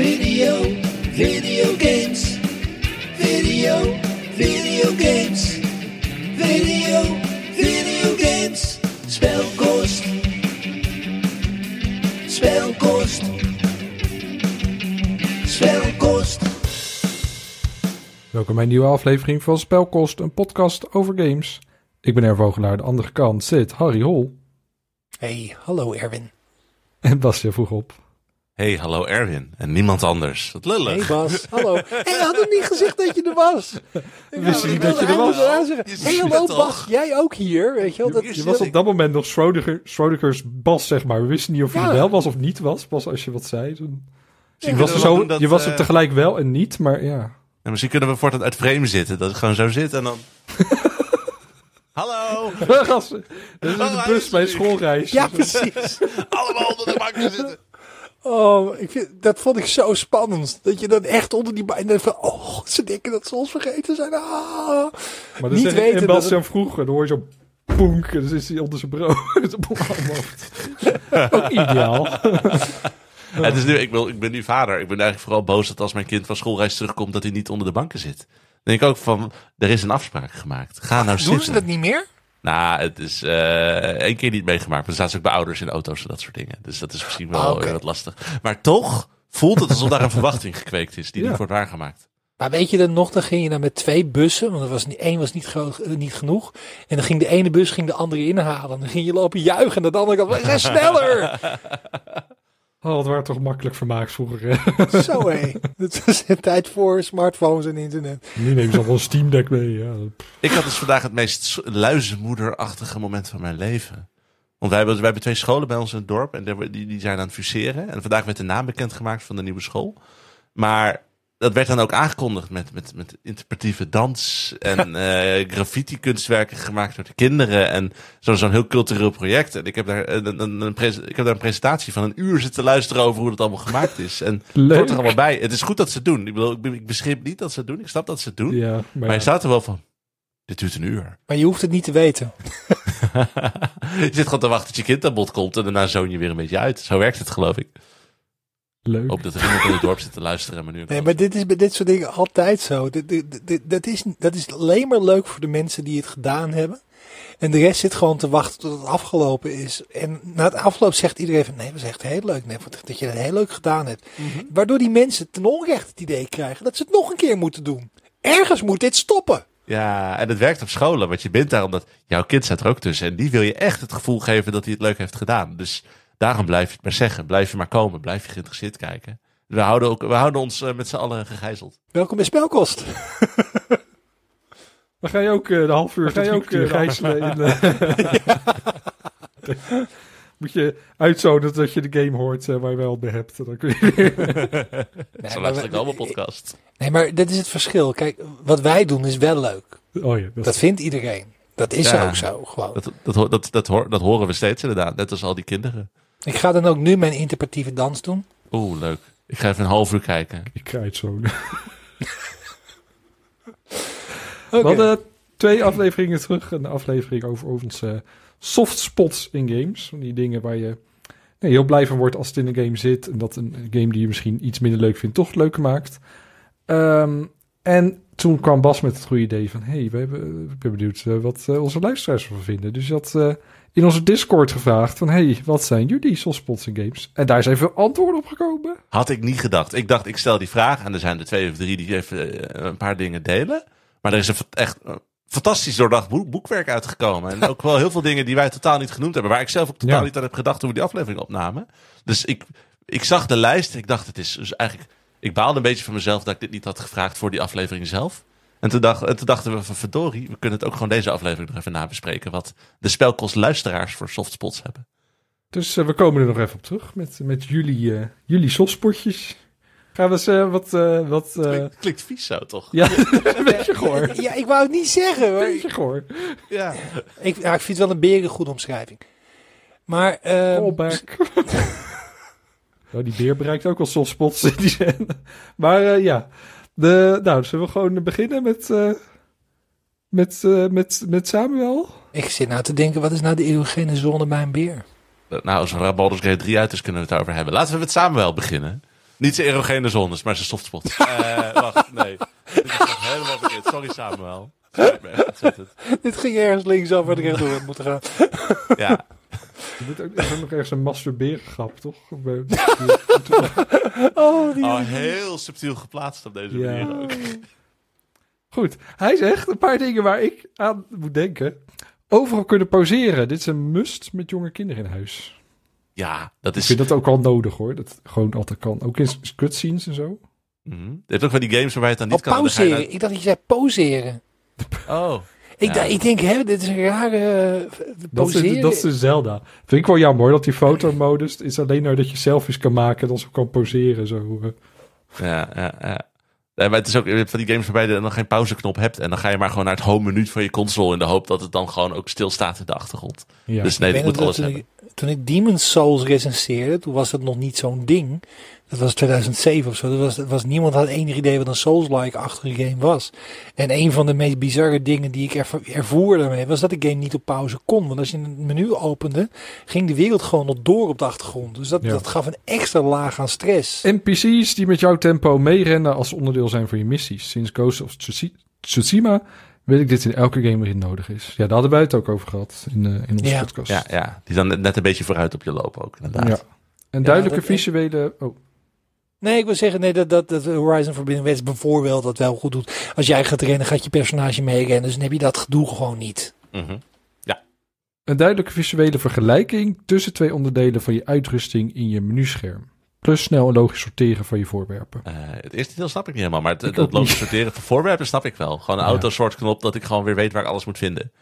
Video, video games. Video, video games. Video, video games. Spelkost. Spelkost. Spelkost. Welkom bij een nieuwe aflevering van Spelkost, een podcast over games. Ik ben Ervogelaar, de andere kant zit Harry Hol. Hey, hallo Erwin. En Basje vroeg op. Hey, hallo Erwin. En niemand anders. Wat lullig. Hey Bas, hallo. Hey, had nog niet gezegd dat je er was. Ik Wist niet ik dat je er was? Je Hey, hallo? Bas, jij ook hier, weet je wel. Dat, Je was op dat moment nog Schrödinger, Schrödinger's Bas, zeg maar. We wisten niet of je Ja. er wel was of niet was. Pas als je wat zei. Toen... Misschien je was, er, zo, dat, je was er eh, tegelijk wel en niet, maar ja. en misschien kunnen we voortaan uit frame zitten. Dat ik gewoon zo zit en dan... hallo. Gasten, dit is Oh, de bus bij schoolreis. Ja, precies. Allemaal onder de bank zitten. Oh, ik vind, dat vond ik zo spannend. Dat je dan echt onder die bijna van, oh, ze denken dat ze ons vergeten zijn. Ah. Maar dan Niet weten en dat Bastiaan vroeg, en dan hoor je zo poenk, en dan is hij onder zijn brood. Ook ideaal. Het is nu, ik, wil, ik ben nu vader. Ik ben eigenlijk vooral boos dat als mijn kind van schoolreis terugkomt... dat hij niet onder de banken zit. Dan denk ik ook van, er is een afspraak gemaakt. Ga nou Doen zitten. ze dat niet meer? Nou, het is eh één keer niet meegemaakt. Maar dan staat ze ook bij ouders in auto's en dat soort dingen. Dus dat is misschien wel Ah, wat lastig. Maar toch voelt het alsof daar een verwachting gekweekt is... die Ja. niet wordt waargemaakt. Maar weet je dan nog, dan ging je dan met twee bussen, want er was niet, één was niet, eh, niet genoeg. En dan ging de ene bus ging de andere inhalen. Dan ging je lopen juichen en de andere kant, sneller! Oh, het waren toch makkelijk vermaakt vroeger. hè? Zo hé. Het was een tijd voor smartphones en internet. Nu nemen ze al wel een Steam Deck mee. Ja. Ik had dus vandaag het meest luizenmoederachtige moment van mijn leven. Want wij hebben, wij hebben twee scholen bij ons in het dorp en daar- die, die zijn aan het fuseren. En vandaag werd de naam bekendgemaakt van de nieuwe school. Maar dat werd dan ook aangekondigd met, met, met interpretatieve dans en eh graffiti kunstwerken gemaakt door de kinderen. En zo- zo'n heel cultureel project. En ik heb, daar een, een, een pres- ik heb daar een presentatie van een uur zitten luisteren over hoe het allemaal gemaakt is. En het Leuk. hoort er allemaal bij. Het is goed dat ze het doen. Ik, bedoel, ik, ik niet dat ze het doen. Ik snap dat ze het doen. Ja, maar, Maar je staat er wel van, dit duurt een uur. Maar je hoeft het niet te weten. je zit gewoon te wachten tot je kind aan bod komt en daarna zoon je weer een beetje uit. Zo werkt het, geloof ik. Leuk. Ik hoop dat er iemand in het dorp zit te luisteren nu... Nee, maar dit is bij dit soort dingen altijd zo. Dit, dit, dit- dat, is, dat is alleen maar leuk voor de mensen die het gedaan hebben. En de rest zit gewoon te wachten tot het afgelopen is. En na het afloop zegt iedereen van nee, dat was echt heel leuk. Nee, dat je het heel leuk gedaan hebt. Waardoor die mensen ten onrechte het idee krijgen dat ze het nog een keer moeten doen. Ergens moet dit stoppen. Ja, en het werkt op scholen, want je bent daar omdat jouw kind staat er ook tussen. En die wil je echt het gevoel geven dat hij het leuk heeft gedaan. Dus daarom blijf je het maar zeggen. Blijf je maar komen. Blijf je geïnteresseerd kijken. We houden, ook, we houden ons eh, met z'n allen gegijzeld. Welkom bij Spelkost. Dan ga je ook eh, de half uur ga je ook uh, gijzelen in de... Moet je uitzonen dat je de game hoort eh, waar je wel bij hebt. Dan kun je weer... Nee, Zo maar, luister ik we- allemaal podcast. nee, maar dit is het verschil. Kijk, wat wij doen is wel leuk. Oh ja, dat Dat vindt iedereen. Dat is Ja. ook zo, gewoon. Dat, dat, dat, dat, hoor- dat horen we steeds inderdaad. Net als al die kinderen. Ik ga dan ook nu mijn interpretatieve dans doen. Oeh, leuk. Ik ga even een half uur kijken. Ik krijg zo. We hadden twee afleveringen terug. Een aflevering over onze soft spots in games. Van die dingen waar je nee, heel blij van wordt als het in een game zit. En dat een game die je misschien iets minder leuk vindt, toch leuker maakt. Ehm, en toen kwam Bas met het goede idee van... hey, we hebben, ik ben benieuwd eh, wat eh, onze luisteraars ervan vinden. Dus had eh, in onze Discord gevraagd van... hey, wat zijn jullie soft spots in games? En daar zijn veel antwoorden op gekomen. Had ik niet gedacht. Ik dacht, ik stel die vraag en er zijn er twee of drie die even eh, een paar dingen delen. Maar er is een echt eh, fantastisch doordacht boek- boekwerk uitgekomen. En ook wel heel veel dingen die wij totaal niet genoemd hebben. Waar ik zelf ook totaal Ja. niet aan heb gedacht toen we die aflevering opnamen. Dus ik, ik zag de lijst en ik dacht, het is dus eigenlijk... Ik baalde een beetje van mezelf dat ik dit niet had gevraagd voor die aflevering zelf. En toen, dacht, en toen dachten we van verdorie, we kunnen het ook gewoon deze aflevering nog even nabespreken. Wat de spelkost luisteraars voor softspots hebben. Dus eh, we komen er nog even op terug met, met jullie, eh, jullie softspotjes. Gaan we eens eh, wat... eh, wat eh, Klinkt, klinkt vies zo, toch? ja, een beetje goor. Ja, ik wou het niet zeggen. Een beetje goor. Ja. ik, ja, ik vind het wel een beren goede omschrijving. Maar ehm, Callback. nou, die beer bereikt ook wel softspots in die zin. Maar eh, ja, de, nou, zullen we gewoon beginnen met, eh, met, eh, met, met Samuel? ik zit nou te denken, wat is nou de erogene zone bij een beer? Nou, als er Baldur's Gate 3 uit is, kunnen we het daarover hebben. Laten we met Samuel beginnen. Niet zijn erogene zones, maar zijn softspot. Eh wacht, nee. Dit is helemaal verkeerd. Sorry Samuel. Ontzettend. Dit ging ergens linksaf waar ik rechtdoor had moeten gaan. Ja, Je moet ook, nog ergens een masturberen grap, toch? Bij- Oh, die oh, heel subtiel geplaatst op deze Ja. manier ook. Goed, hij zegt een paar dingen waar ik aan moet denken. Overal kunnen pauzeren. Dit is een must met jonge kinderen in huis. Ja, dat Ik is... vind dat ook al nodig hoor. Dat het gewoon altijd kan. Ook in cutscenes en zo. Mhm. Je hebt ook van die games waarbij het dan Oh, niet kan. dan ga je pauzeren. Ik dacht dat je zei poseren. Oh. Ik, Ja. ik denk, hè, dit is een rare eh, Dat is, dat is de Zelda. Vind ik wel jammer hoor, dat die fotomodus is alleen maar dat je selfies kan maken en dan zo kan poseren. Zo. eh. Ja, ja, ja. Nee, maar het is ook van die games waarbij je dan geen pauzeknop hebt. En dan ga je maar gewoon naar het home menu van je console. In de hoop dat het dan gewoon ook stilstaat in de achtergrond. Ja. Dus nee, Ik moet alles hebben. Toen, ik, Demon's Souls recenseerde, toen was dat nog niet zo'n ding. Dat was 2007 of zo. Dat was, dat was, niemand had enig idee wat een Souls-like-achtige game was. En een van de meest bizarre dingen die ik erv- ervoer daarmee, was dat de game niet op pauze kon. Want als je een menu opende, ging de wereld gewoon nog door op de achtergrond. Dus dat, Ja. dat gaf een extra laag aan stress. NPC's die met jouw tempo meerennen als onderdeel zijn van je missies. Sinds Ghost of Tsushi- Tsushima wil ik dit in elke game waarin nodig is. Ja, daar hadden wij het ook over gehad in, eh, in onze Ja. podcast. Ja, ja, die dan net- een beetje vooruit op je lopen ook, inderdaad. Ja. En duidelijke dat- visuele... Oh, Nee, ik wil zeggen, nee, dat, dat, dat Horizon Forbidden West bijvoorbeeld dat wel goed doet. Als jij gaat rennen, gaat je personage meerennen. Dus dan heb je dat gedoe gewoon niet. Mhm. Een duidelijke visuele vergelijking tussen twee onderdelen van je uitrusting in je menuscherm. Plus snel en logisch sorteren van je voorwerpen. Eh, het eerste deel snap ik niet helemaal, maar het, het logisch niet. sorteren van voorwerpen snap ik wel. Gewoon een Ja. autosort knop dat ik gewoon weer weet waar ik alles moet vinden.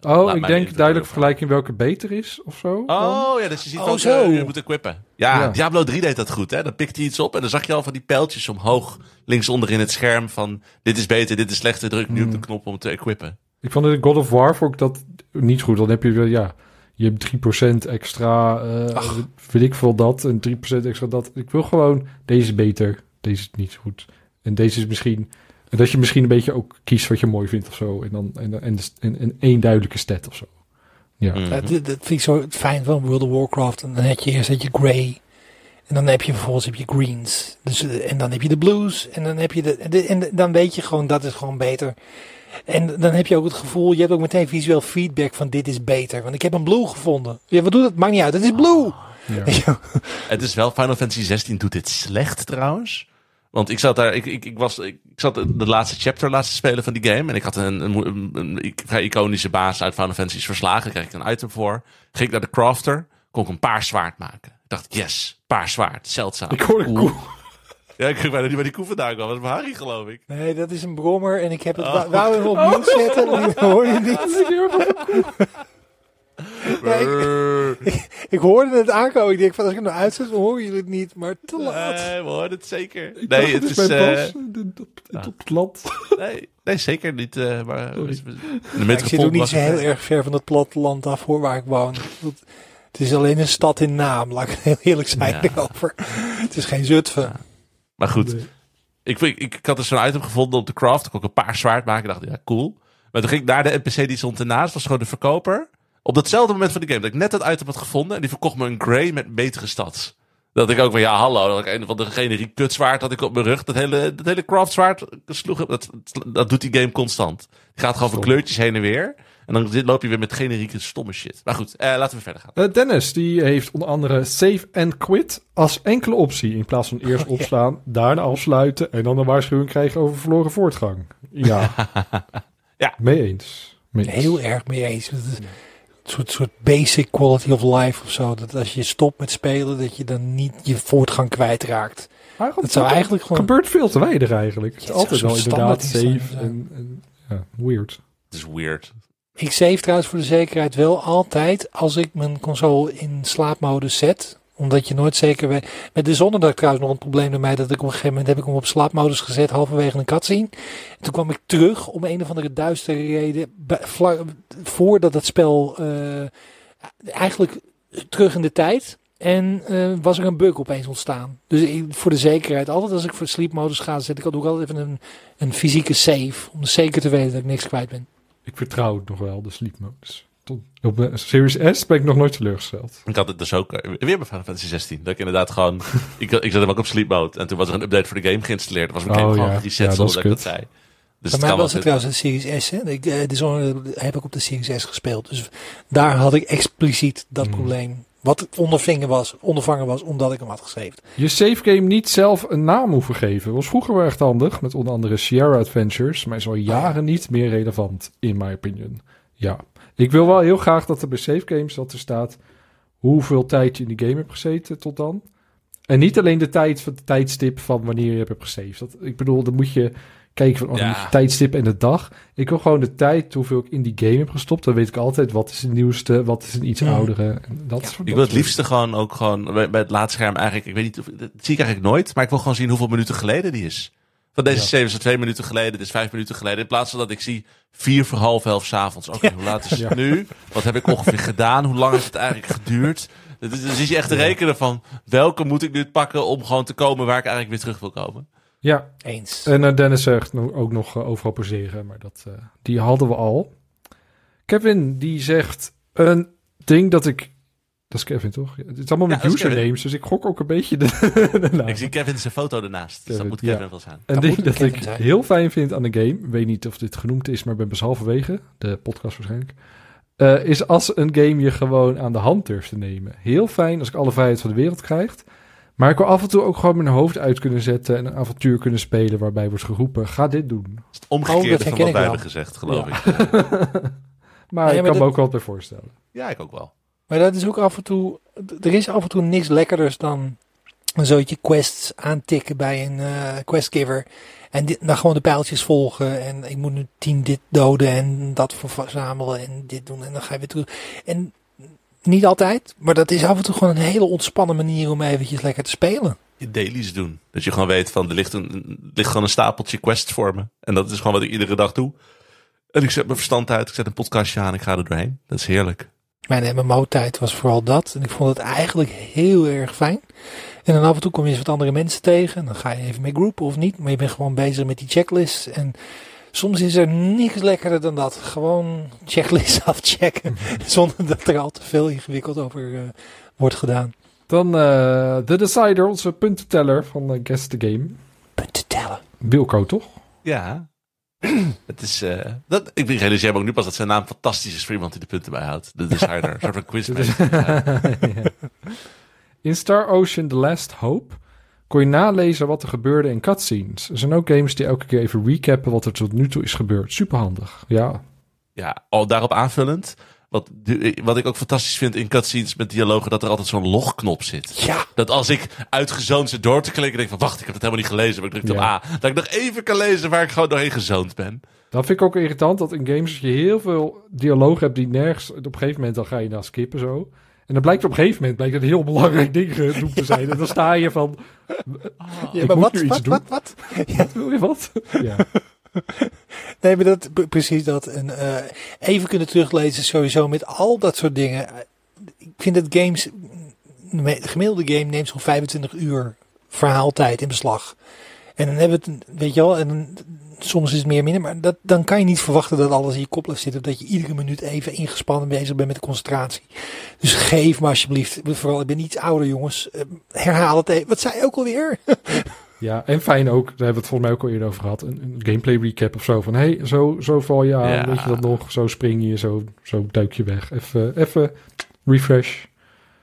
Oh, Laat ik denk duidelijk vergelijking welke beter is of zo. dan. Oh, ja, dus je ziet Oh, zo. je moet equippen. Ja, Ja. Diablo 3 deed dat goed, hè. Dan pikte hij iets op en dan zag je al van die pijltjes omhoog, linksonder in het scherm van dit is beter, dit is slechter, druk nu op de Hmm. knop om het te equippen. Ik vond in God of War vond ik dat niet goed. Dan heb je wel, ja, je hebt 3% extra, eh Ach. weet ik veel dat, en 3% extra dat. Ik wil gewoon, deze is beter, deze is niet goed. En deze is misschien, en dat je misschien een beetje ook kiest wat je mooi vindt of zo. En dan, en, en, en, en één duidelijke stat of zo. Ja. Mhm. Dat, dat vind ik zo fijn van World of Warcraft. En dan heb je eerst heb je grey. En dan heb je vervolgens heb je greens. Dus, eh, en dan heb je de blues. En dan heb je de, en de- En dan weet je gewoon dat is gewoon beter. En dan heb je ook het gevoel, je hebt ook meteen visueel feedback van dit is beter. Want ik heb een blue gevonden. Ja, wat doet het? Maakt niet uit. Het is blue. Ja. Het is wel, Final Fantasy 16 doet dit slecht trouwens. Want ik zat daar, ik, ik, ik, was, ik, zat de laatste chapter laatst te spelen van die game. En ik had een, een, een, een vrij iconische baas uit Final Fantasy's verslagen. Kreeg ik een item voor. Ging ik naar de crafter, kon ik een paars zwaard maken. Ik dacht, yes, paars zwaard, zeldzaam. Ik hoorde Cool. koe. Ja, ik weet bijna niet waar die koe vandaan kwam. Dat was Harry, geloof ik. Nee, dat is een brommer. En ik heb het, Oh. wou- hem op mute zetten. Die hoor je niet. Ja, Ik hoorde het aankomen. Ik denk van als ik hem nou uitzet, dan horen jullie het niet. Maar te laat. Nee, we hoorden het zeker. Ik Nee, het het is... is eh, bas dit- op, het land. nee, nee, zeker niet. eh, maar, Sorry. de Ja, ik zit ook niet zo heel erg ver van het platteland af hoor, waar ik woon. Dat- Het is alleen een stad in naam, laat ik heel eerlijk zijn Ja. erover. Het is geen Zutphen. Maar goed, Nee. Ik, ik, ik had dus zo'n item gevonden op de craft. Ik kon ook een paar zwaard maken. Ik dacht, ja, cool. Maar toen ging ik naar de NPC die stond ernaast. was gewoon de verkoper. Op datzelfde moment van de game. Dat ik net dat item had gevonden. En die verkocht me een grey met betere stats. Dat ik ook van, ja, hallo. Dat ik een van de generiek kutzwaard had ik op mijn rug. Dat hele, dat hele craft zwaard sloeg. Dat, dat doet die game constant. Die gaat gewoon van kleurtjes heen en weer. En dan zit- loop je weer met generieke stomme shit. Maar goed, eh, laten we verder gaan. Eh, Dennis, die heeft onder andere save and quit als enkele optie. In plaats van eerst opslaan, daarna afsluiten en dan een waarschuwing krijgen over verloren voortgang. Ja. Ja. Mee eens. Mee eens. Heel erg mee eens. Het is een soort, soort basic quality of life of zo. Dat als je stopt met spelen, dat je dan niet je voortgaan kwijtraakt. Maar Dat zou eigenlijk gewoon... gebeurt veel te weinig eigenlijk. Het is altijd wel inderdaad zijn, en, en ja, weird. Het is weird. Ik save trouwens voor de zekerheid wel altijd als ik mijn console in slaapmodus zet. Omdat je nooit zeker weet. Met de zon had trouwens nog een probleem bij mij. Dat ik op een gegeven moment heb ik hem op slaapmodus gezet. Halverwege een cutscene. En toen kwam ik terug om een of andere duistere reden. voordat het spel eh, eigenlijk terug in de tijd. En eh, was er een bug opeens ontstaan. Dus voor de zekerheid, altijd als ik voor sleepmodus ga, zet ik ook altijd even een, een fysieke save. Om zeker te weten dat ik niks kwijt ben. Ik vertrouw het nog wel, de sleep modus. tot, op de Series S ben ik nog nooit teleurgesteld. Ik had het dus ook eh, weer bij Final Fantasy 16. Dat ik inderdaad gewoon... ik, ik zat hem ook op sleep mode. En toen was er een update voor de game geïnstalleerd. Was mijn Oh, game gewoon ja. gereset Ja, zonder dat ik dat zei. Dus Bij het mij was het wel- trouwens een Series S. Hè? Ik, eh, Dishonored heb ik op de Series S gespeeld. Dus daar had ik expliciet dat Hmm. probleem. Wat ondervingen was, ondervangen was, omdat ik hem had geschreven. Je save game niet zelf een naam hoeven geven. Was vroeger wel echt handig. Met onder andere Sierra Adventures. Maar is al jaren niet meer relevant, in my opinion. Ja. Ik wil wel heel graag dat er bij save games dat er staat... hoeveel tijd je in die game hebt gezeten tot dan. En niet alleen de tijd van de tijdstip van wanneer je hebt gesaved. Dat, ik bedoel, dan moet je kijken van oh, dan Ja. tijdstip en de dag. Ik wil gewoon de tijd hoeveel ik in die game heb gestopt. Dan weet ik altijd wat is de nieuwste, wat is een iets Ja. oudere. En Dat, is- Ik dat wil het is- liefste gewoon ook gewoon bij, bij het laadscherm eigenlijk. Ik weet niet, of, dat zie ik eigenlijk nooit. Maar ik wil gewoon zien hoeveel minuten geleden die is. Van deze Ja. is twee minuten geleden. Dit is vijf minuten geleden. In plaats van dat ik zie vier voor half elf s'avonds. Oké, hoe laat is het Ja. nu? Wat heb ik ongeveer gedaan? Hoe lang heeft het eigenlijk geduurd? Dus dan zit je echt te rekenen van welke moet ik nu pakken om gewoon te komen waar ik eigenlijk weer terug wil komen. Ja, Eens. En eh, Dennis zegt ook nog eh, overal poseren, maar dat, eh, die hadden we al. Kevin, die zegt een ding dat ik... Dat is Kevin, toch? Ja, het is allemaal Ja, met usernames, dus ik gok ook een beetje de, de naam. Ik zie Kevin zijn foto ernaast. Dus dat moet Kevin ja. wel zijn. Een Dat ding dat Kevin ik zijn. heel fijn vind aan de game, ik weet niet of dit genoemd is, maar ik ben best halverwege, de podcast waarschijnlijk, eh, is als een game je gewoon aan de hand durft te nemen. Heel fijn als ik alle vrijheid van de wereld krijg. Maar ik wil af en toe ook gewoon mijn hoofd uit kunnen zetten en een avontuur kunnen spelen waarbij wordt geroepen, ga dit doen. Het omgekeerde Oh, dat van wat ik wij hebben gezegd, geloof Ja. ik. Maar Nee, ik maar kan me ook wel bij voorstellen. Ja, ik ook wel. Maar dat is ook af en toe. Er is af en toe niks lekkerders dan een zootje quests aantikken bij een eh questgiver. En dit, dan gewoon de pijltjes volgen. En ik moet nu tien dit doden en dat verzamelen en dit doen. En dan ga je weer terug. En niet altijd, maar dat is af en toe gewoon een hele ontspannen manier om eventjes lekker te spelen. je dailies doen. Dat je gewoon weet van er ligt, een, ligt gewoon een stapeltje quests voor me. En dat is gewoon wat ik iedere dag doe. En ik zet mijn verstand uit, ik zet een podcastje aan, ik ga er doorheen. Dat is heerlijk. Mijn MMO-tijd was vooral dat. En ik vond het eigenlijk heel erg fijn. En dan af en toe kom je eens wat andere mensen tegen. En dan ga je even mee groepen of niet. Maar je bent gewoon bezig met die checklist. En soms is er niks lekkerder dan dat. Gewoon checklist afchecken. zonder dat er al te veel ingewikkeld over eh, wordt gedaan. Dan eh de Decider, onze puntenteller van uh, Guess the Game. Punten tellen. Wilco, toch? Ja. Het is, eh, dat, ik realiseer me ook nu pas dat zijn naam fantastisch is voor iemand die de punten bijhoudt. De designer, een soort van quiz. In Star Ocean The Last Hope kon je nalezen wat er gebeurde in cutscenes. Er zijn ook games die elke keer even recappen wat er tot nu toe is gebeurd. Superhandig. Ja, Ja, al daarop aanvullend. Wat, wat ik ook fantastisch vind in cutscenes met dialogen, dat er altijd zo'n logknop zit. Ja. Dat als ik uitgezoond zit door te klikken, denk van wacht, ik heb het helemaal niet gelezen, maar ik druk op. A. Dat ik nog even kan lezen waar ik gewoon doorheen gezoond ben. dat vind ik ook irritant. Dat in games als je heel veel dialoog hebt die nergens... Op een gegeven moment dan ga je naar skippen zo. En dan blijkt op een gegeven moment blijkt het een heel belangrijk ding genoemd te zijn. En dan sta je van... ja ik maar moet wat, nu iets wat, doen. wat, wat? Wat wil je wat? Ja. Nee, maar dat, pre- precies dat. En eh, even kunnen teruglezen sowieso met al dat soort dingen. Ik vind dat games, de gemiddelde game neemt zo'n 25 uur verhaaltijd in beslag. En dan hebben we het, weet je wel, en dan- soms is het meer minder, maar dat, dan kan je niet verwachten dat alles in je kop blijft zitten. Dat je iedere minuut even ingespannen bezig bent met de concentratie. Dus geef me alsjeblieft, vooral ik ben iets ouder jongens, eh, herhaal het even. Wat zei je ook alweer? Ja, en fijn ook, daar hebben we het volgens mij ook al eerder over gehad, een, een gameplay recap of zo. Van, hé, hey, zo, zo val je aan, Ja. weet je dat nog? Zo spring je, zo, zo duik je weg. Even, even refresh.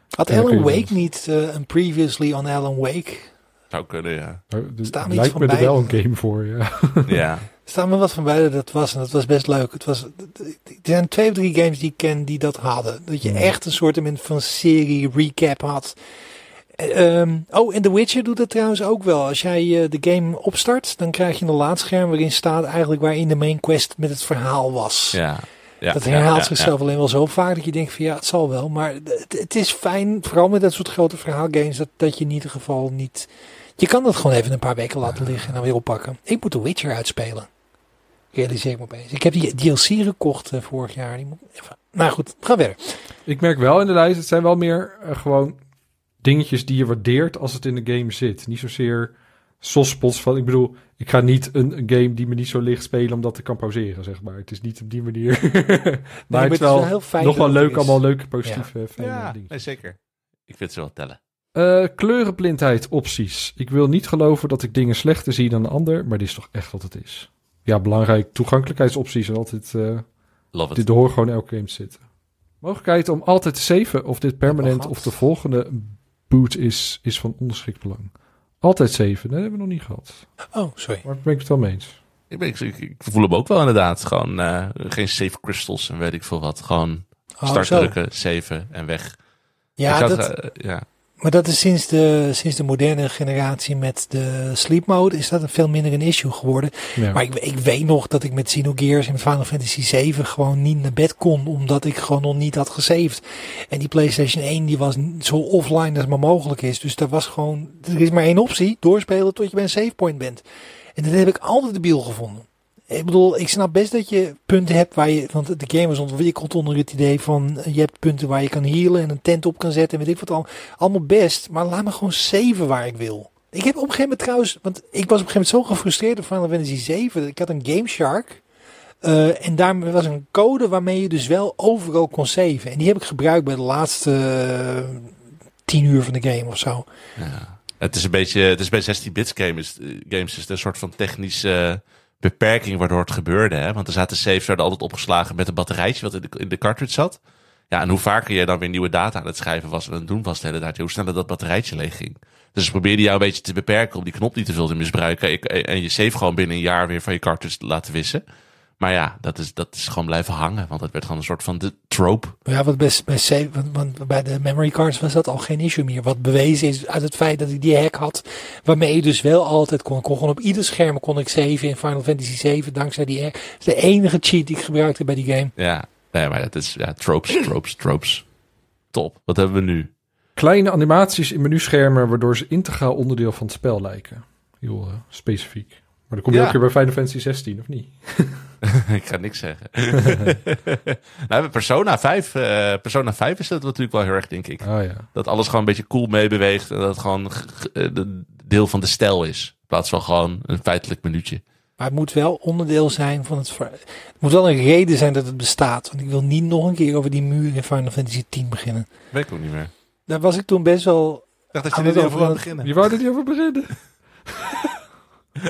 Had Alan Wake niet eh, een previously on Alan Wake? Zou kunnen, ja. Nou, er Staan we lijkt van me er wel een game voor, ja. ja. Er staat me wat van bij dat was en dat was best leuk. Het was, er zijn twee of drie games die ik ken die dat hadden. Dat je Hmm. echt een soort van serie recap had. Eh, ehm, oh, en The Witcher doet dat trouwens ook wel. Als jij eh, de game opstart, dan krijg je een laadscherm waarin staat eigenlijk waarin de main quest met het verhaal was. ja. Ja dat herhaalt ja, zichzelf alleen wel zo vaak dat je denkt van ja, het zal wel. Maar het, het is fijn, vooral met dat soort grote verhaalgames, dat, dat je in ieder geval niet... Je kan dat gewoon even een paar weken laten liggen en dan weer oppakken. Ik moet The Witcher uitspelen. Realiseer ik me opeens. Ik heb die DLC gekocht eh, vorig jaar. Die moet even... Maar goed, ga verder. Ik merk wel in de lijst, het zijn wel meer eh, gewoon dingetjes die je waardeert als het in de game zit. Niet zozeer softspots van, ik bedoel, ik ga niet een, een game die me niet zo ligt spelen omdat ik kan pauzeren, zeg maar. Het is niet op die manier. maar het is wel, heel fijn nog wel leuk, is. allemaal leuke, positieve, fijne Ja, dingen. nee, zeker. Ik vind ze wel tellen. Eh, kleurenblindheid, opties. Ik wil niet geloven dat ik dingen slechter zie dan een ander, maar dit is toch echt wat het is. Ja, belangrijk. Toegankelijkheidsopties en altijd... eh Love it. dit hoort gewoon elke game te zitten. Mogelijkheid om altijd te saven of dit permanent of de volgende boot is, is van onderschikt belang. Altijd nee, dat hebben we nog niet gehad. Oh, sorry. Maar ben ik het wel mee eens. Ik, ben, ik, ik, ik voel hem ook wel inderdaad. Gewoon eh, geen save crystals en weet ik veel wat. Gewoon Oh, start zo. drukken, saven en weg. Ja, Ik had, dat, eh, ja. Maar dat is sinds de, sinds de moderne generatie met de sleep mode is dat een veel minder een issue geworden. Ja. Maar ik, ik weet nog dat ik met Xenogears en met Final Fantasy 7 gewoon niet naar bed kon, omdat ik gewoon nog niet had gesaved. En die PlayStation 1 die was zo offline als maar mogelijk is. Dus daar was gewoon, er is maar één optie, doorspelen tot je bij een savepoint bent. En dat heb ik altijd debiel gevonden. Ik bedoel, ik snap best dat je punten hebt waar je, want de game is ontwikkeld onder het idee van, eh, je hebt punten waar je kan healen en een tent op kan zetten en weet ik wat al. Allemaal best, maar laat me gewoon saven waar ik wil. Ik heb op een gegeven moment trouwens, want ik was op een gegeven moment zo gefrustreerd op Final Fantasy 7. Ik had een Game Shark. eh, en daar was een code waarmee je dus wel overal kon saven. En die heb ik gebruikt bij de laatste eh, tien uur van de game of zo. Ja. Het is een beetje, het is bij 16-bits games, games is een soort van technische beperking waardoor het gebeurde. Hè? Want er zaten saves werden altijd opgeslagen met een batterijtje wat in de, in de cartridge zat. Ja, en hoe vaker je dan weer nieuwe data aan het schrijven was en het doen was de hele tijd, hoe sneller dat batterijtje leeg ging. Dus probeerden jou een beetje te beperken om die knop niet te veel te misbruiken Ik- en je save gewoon binnen een jaar weer van je cartridge te laten wissen. Maar ja, dat is, dat is gewoon blijven hangen, want het werd gewoon een soort van de trope. Ja, wat best bij, save, want, want bij de memory cards was dat al geen issue meer. Wat bewezen is uit het feit dat ik die hack had, waarmee je dus wel altijd kon. Ik kon gewoon op ieder scherm kon ik saven in Final Fantasy 7 dankzij die hack. Dat is de enige cheat die ik gebruikte bij die game. Ja, nee, maar het is ja, tropes, tropes, tropes. Top. Wat hebben we nu? Kleine animaties in menuschermen waardoor ze integraal onderdeel van het spel lijken. Heel eh, specifiek. Maar dan kom je Ja. ook weer bij Final Fantasy 16, of niet? ik ga niks zeggen. nou, Persona 5, eh, Persona 5 is dat natuurlijk wel heel erg, denk ik. Ah ja. Dat alles gewoon een beetje cool meebeweegt en dat het gewoon eh, de- deel van de stijl is. In plaats van gewoon een feitelijk minuutje. Maar het moet wel onderdeel zijn van het. ver- Het moet wel een reden zijn dat het bestaat. Want ik wil niet nog een keer over die muur in Final Fantasy 10 beginnen. Weet ik ook niet meer. Daar was ik toen best wel. Ik dacht dat je er het over wil beginnen. Je wou er niet over beginnen?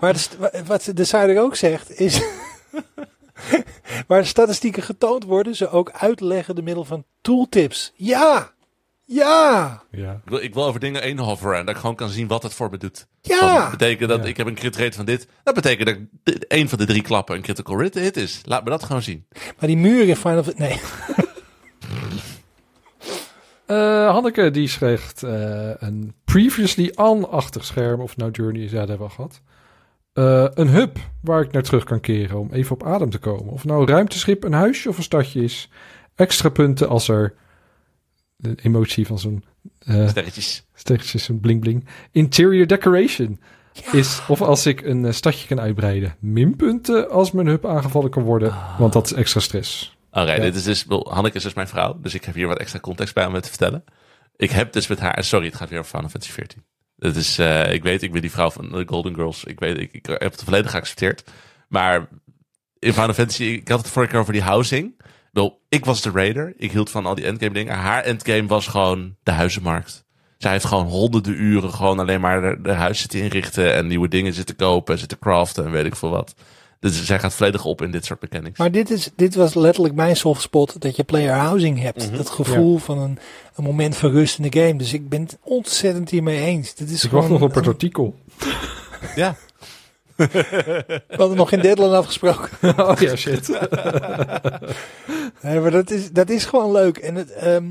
Maar de, wat de Zuider ook zegt is. waar de statistieken getoond worden, ze ook uitleggen door middel van tooltips. Ja! Ja! Ja. Ik wil, ik wil over dingen heen hoveren en dat ik gewoon kan zien wat het voor me doet. Ja! Dat betekent dat Ja. ik heb een crit rate van dit. Dat betekent dat één van de drie klappen een critical hit is. Laat me dat gewoon zien. Maar die muur in Final Fantasy. Nee. Eh, Hanneke die schreef eh, een previously on-achtig scherm, of nou Journey is, ja, dat hebben we gehad. Eh, een hub waar ik naar terug kan keren om even op adem te komen. Of nou een ruimteschip, een huisje of een stadje is. Extra punten als er de emotie van zo'n Sterretjes. steegjes, een bling bling. Interior decoration is of als ik een stadje kan uitbreiden. Minpunten als mijn hub aangevallen kan worden, want dat is extra stress. Oké, Ja. dit is dus, Hanneke is dus mijn vrouw, dus ik heb hier wat extra context bij om het te vertellen. Ik heb dus met haar, sorry, het gaat weer over Final Fantasy 14. Dat is, eh, ik weet, ik ben die vrouw van de Golden Girls. Ik weet, ik, ik heb het volledig geaccepteerd. Maar in Final Fantasy, ik had het vorige keer over die housing. Wel, ik was de raider. Ik hield van al die endgame dingen. Haar endgame was gewoon de huizenmarkt. Zij heeft gewoon honderden uren gewoon alleen maar de, de huis zitten inrichten en nieuwe dingen zitten kopen en zitten craften en weet ik veel wat. Dus zij gaat volledig op in dit soort mechanics. Maar dit, is, dit was letterlijk mijn soft spot. Dat je player housing hebt. Mhm. Dat gevoel van een, een moment van rust in de game. Dus ik ben het ontzettend hiermee eens. Dit is Ik gewoon wacht nog op het een- artikel. Ja, We hadden nog geen deadline afgesproken. oh ja, shit. Nee, maar dat is, dat is gewoon leuk. En het, ehm,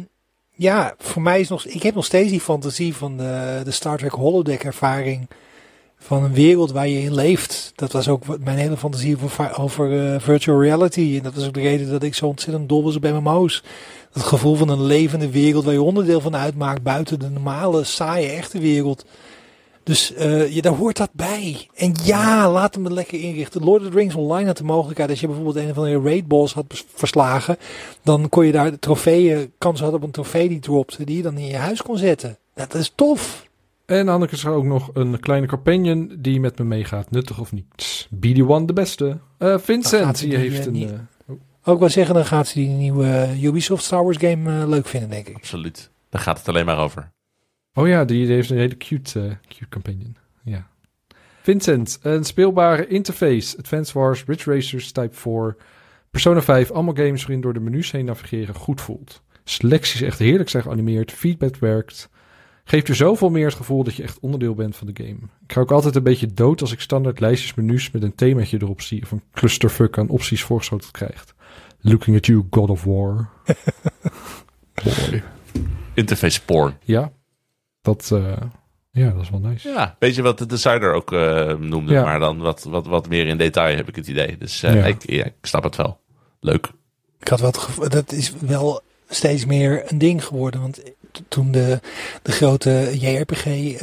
ja, voor mij is nog, ik heb nog steeds die fantasie van de, de Star Trek holodeck ervaring. Van een wereld waar je in leeft. Dat was ook mijn hele fantasie over, over eh, virtual reality. En dat was ook de reden dat ik zo ontzettend dol was op MMO's. Dat gevoel van een levende wereld waar je onderdeel van uitmaakt. Buiten de normale, saaie, echte wereld. Dus eh je, daar hoort dat bij. En ja, laat hem het lekker inrichten. Lord of the Rings Online had de mogelijkheid. Als je bijvoorbeeld een van de raid balls had verslagen. Dan kon je daar de trofeeën, kans had op een trofee die dropte. Die je dan in je huis kon zetten. Dat is tof. En Anneke is er ook nog een kleine companion die met me meegaat. Nuttig of niet. BD1 de beste. Eh, Vincent, die die, heeft eh, een... niet- eh, Ook wel zeggen, dan gaat ze die nieuwe Ubisoft Star Wars game leuk vinden, denk ik. Absoluut. Daar gaat het alleen maar over. Oh ja, die, die heeft een hele cute, cute companion. Ja. Vincent, een speelbare interface. Advance Wars, Ridge Racers, Type 4, Persona 5. Allemaal games waarin door de menus heen navigeren goed voelt. Selecties echt heerlijk zijn geanimeerd. Feedback werkt. Geeft je zoveel meer het gevoel dat je echt onderdeel bent van de game. Ik ga ook altijd een beetje dood als ik standaard lijstjes menus met een themaatje erop zie. Of een clusterfuck aan opties voorgeschoten krijgt. Looking at you, God of War. Boy. Interface porn. Ja, dat, eh, ja, dat is wel nice. Ja, weet je wat de designer ook eh, noemde, Ja. maar dan wat, wat, wat meer in detail heb ik het idee. Dus eh, Ja. ik, ja, ik snap het wel. Leuk. Ik had wel het gevoel, dat is wel steeds meer een ding geworden. Want toen de, de grote JRPG-golf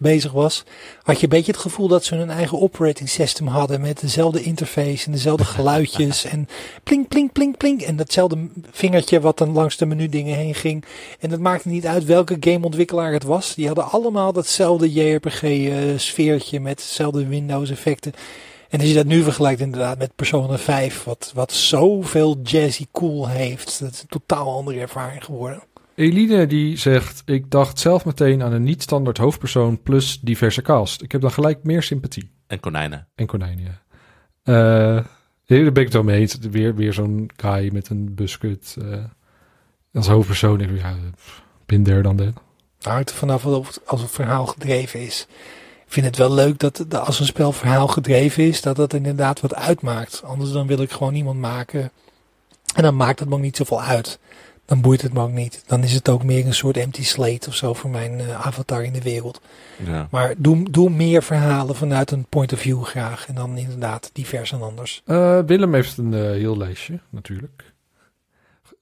bezig was, had je een beetje het gevoel dat ze hun eigen operating system hadden. Met dezelfde interface en dezelfde geluidjes. en plink, plink, plink, plink. En datzelfde vingertje wat dan langs de menudingen heen ging. En het maakte niet uit welke gameontwikkelaar het was. Die hadden allemaal datzelfde JRPG-sfeertje met dezelfde Windows-effecten. En als je dat nu vergelijkt inderdaad met Persona 5, wat, wat zoveel jazzy cool heeft, dat is een totaal andere ervaring geworden. Eline die zegt, ik dacht zelf meteen aan een niet-standaard hoofdpersoon plus diverse cast. Ik heb dan gelijk meer sympathie. En konijnen. En konijnen, ja. Eh, nee, daar ben ik het wel mee eens. Weer, weer zo'n guy met een buskut eh, als hoofdpersoon. Ik, ja, there dan. Het hangt er vanaf of het, als het verhaal gedreven is. Ik vind het wel leuk dat, dat als een spel verhaal gedreven is, dat dat inderdaad wat uitmaakt. Anders dan wil ik gewoon iemand maken. En dan maakt het me ook niet zoveel uit. Dan boeit het me ook niet. Dan is het ook meer een soort empty slate of zo voor mijn eh, avatar in de wereld. Ja. Maar doe, doe meer verhalen vanuit een point of view graag. En dan inderdaad divers en anders. Eh, Willem heeft een eh, heel lijstje, natuurlijk.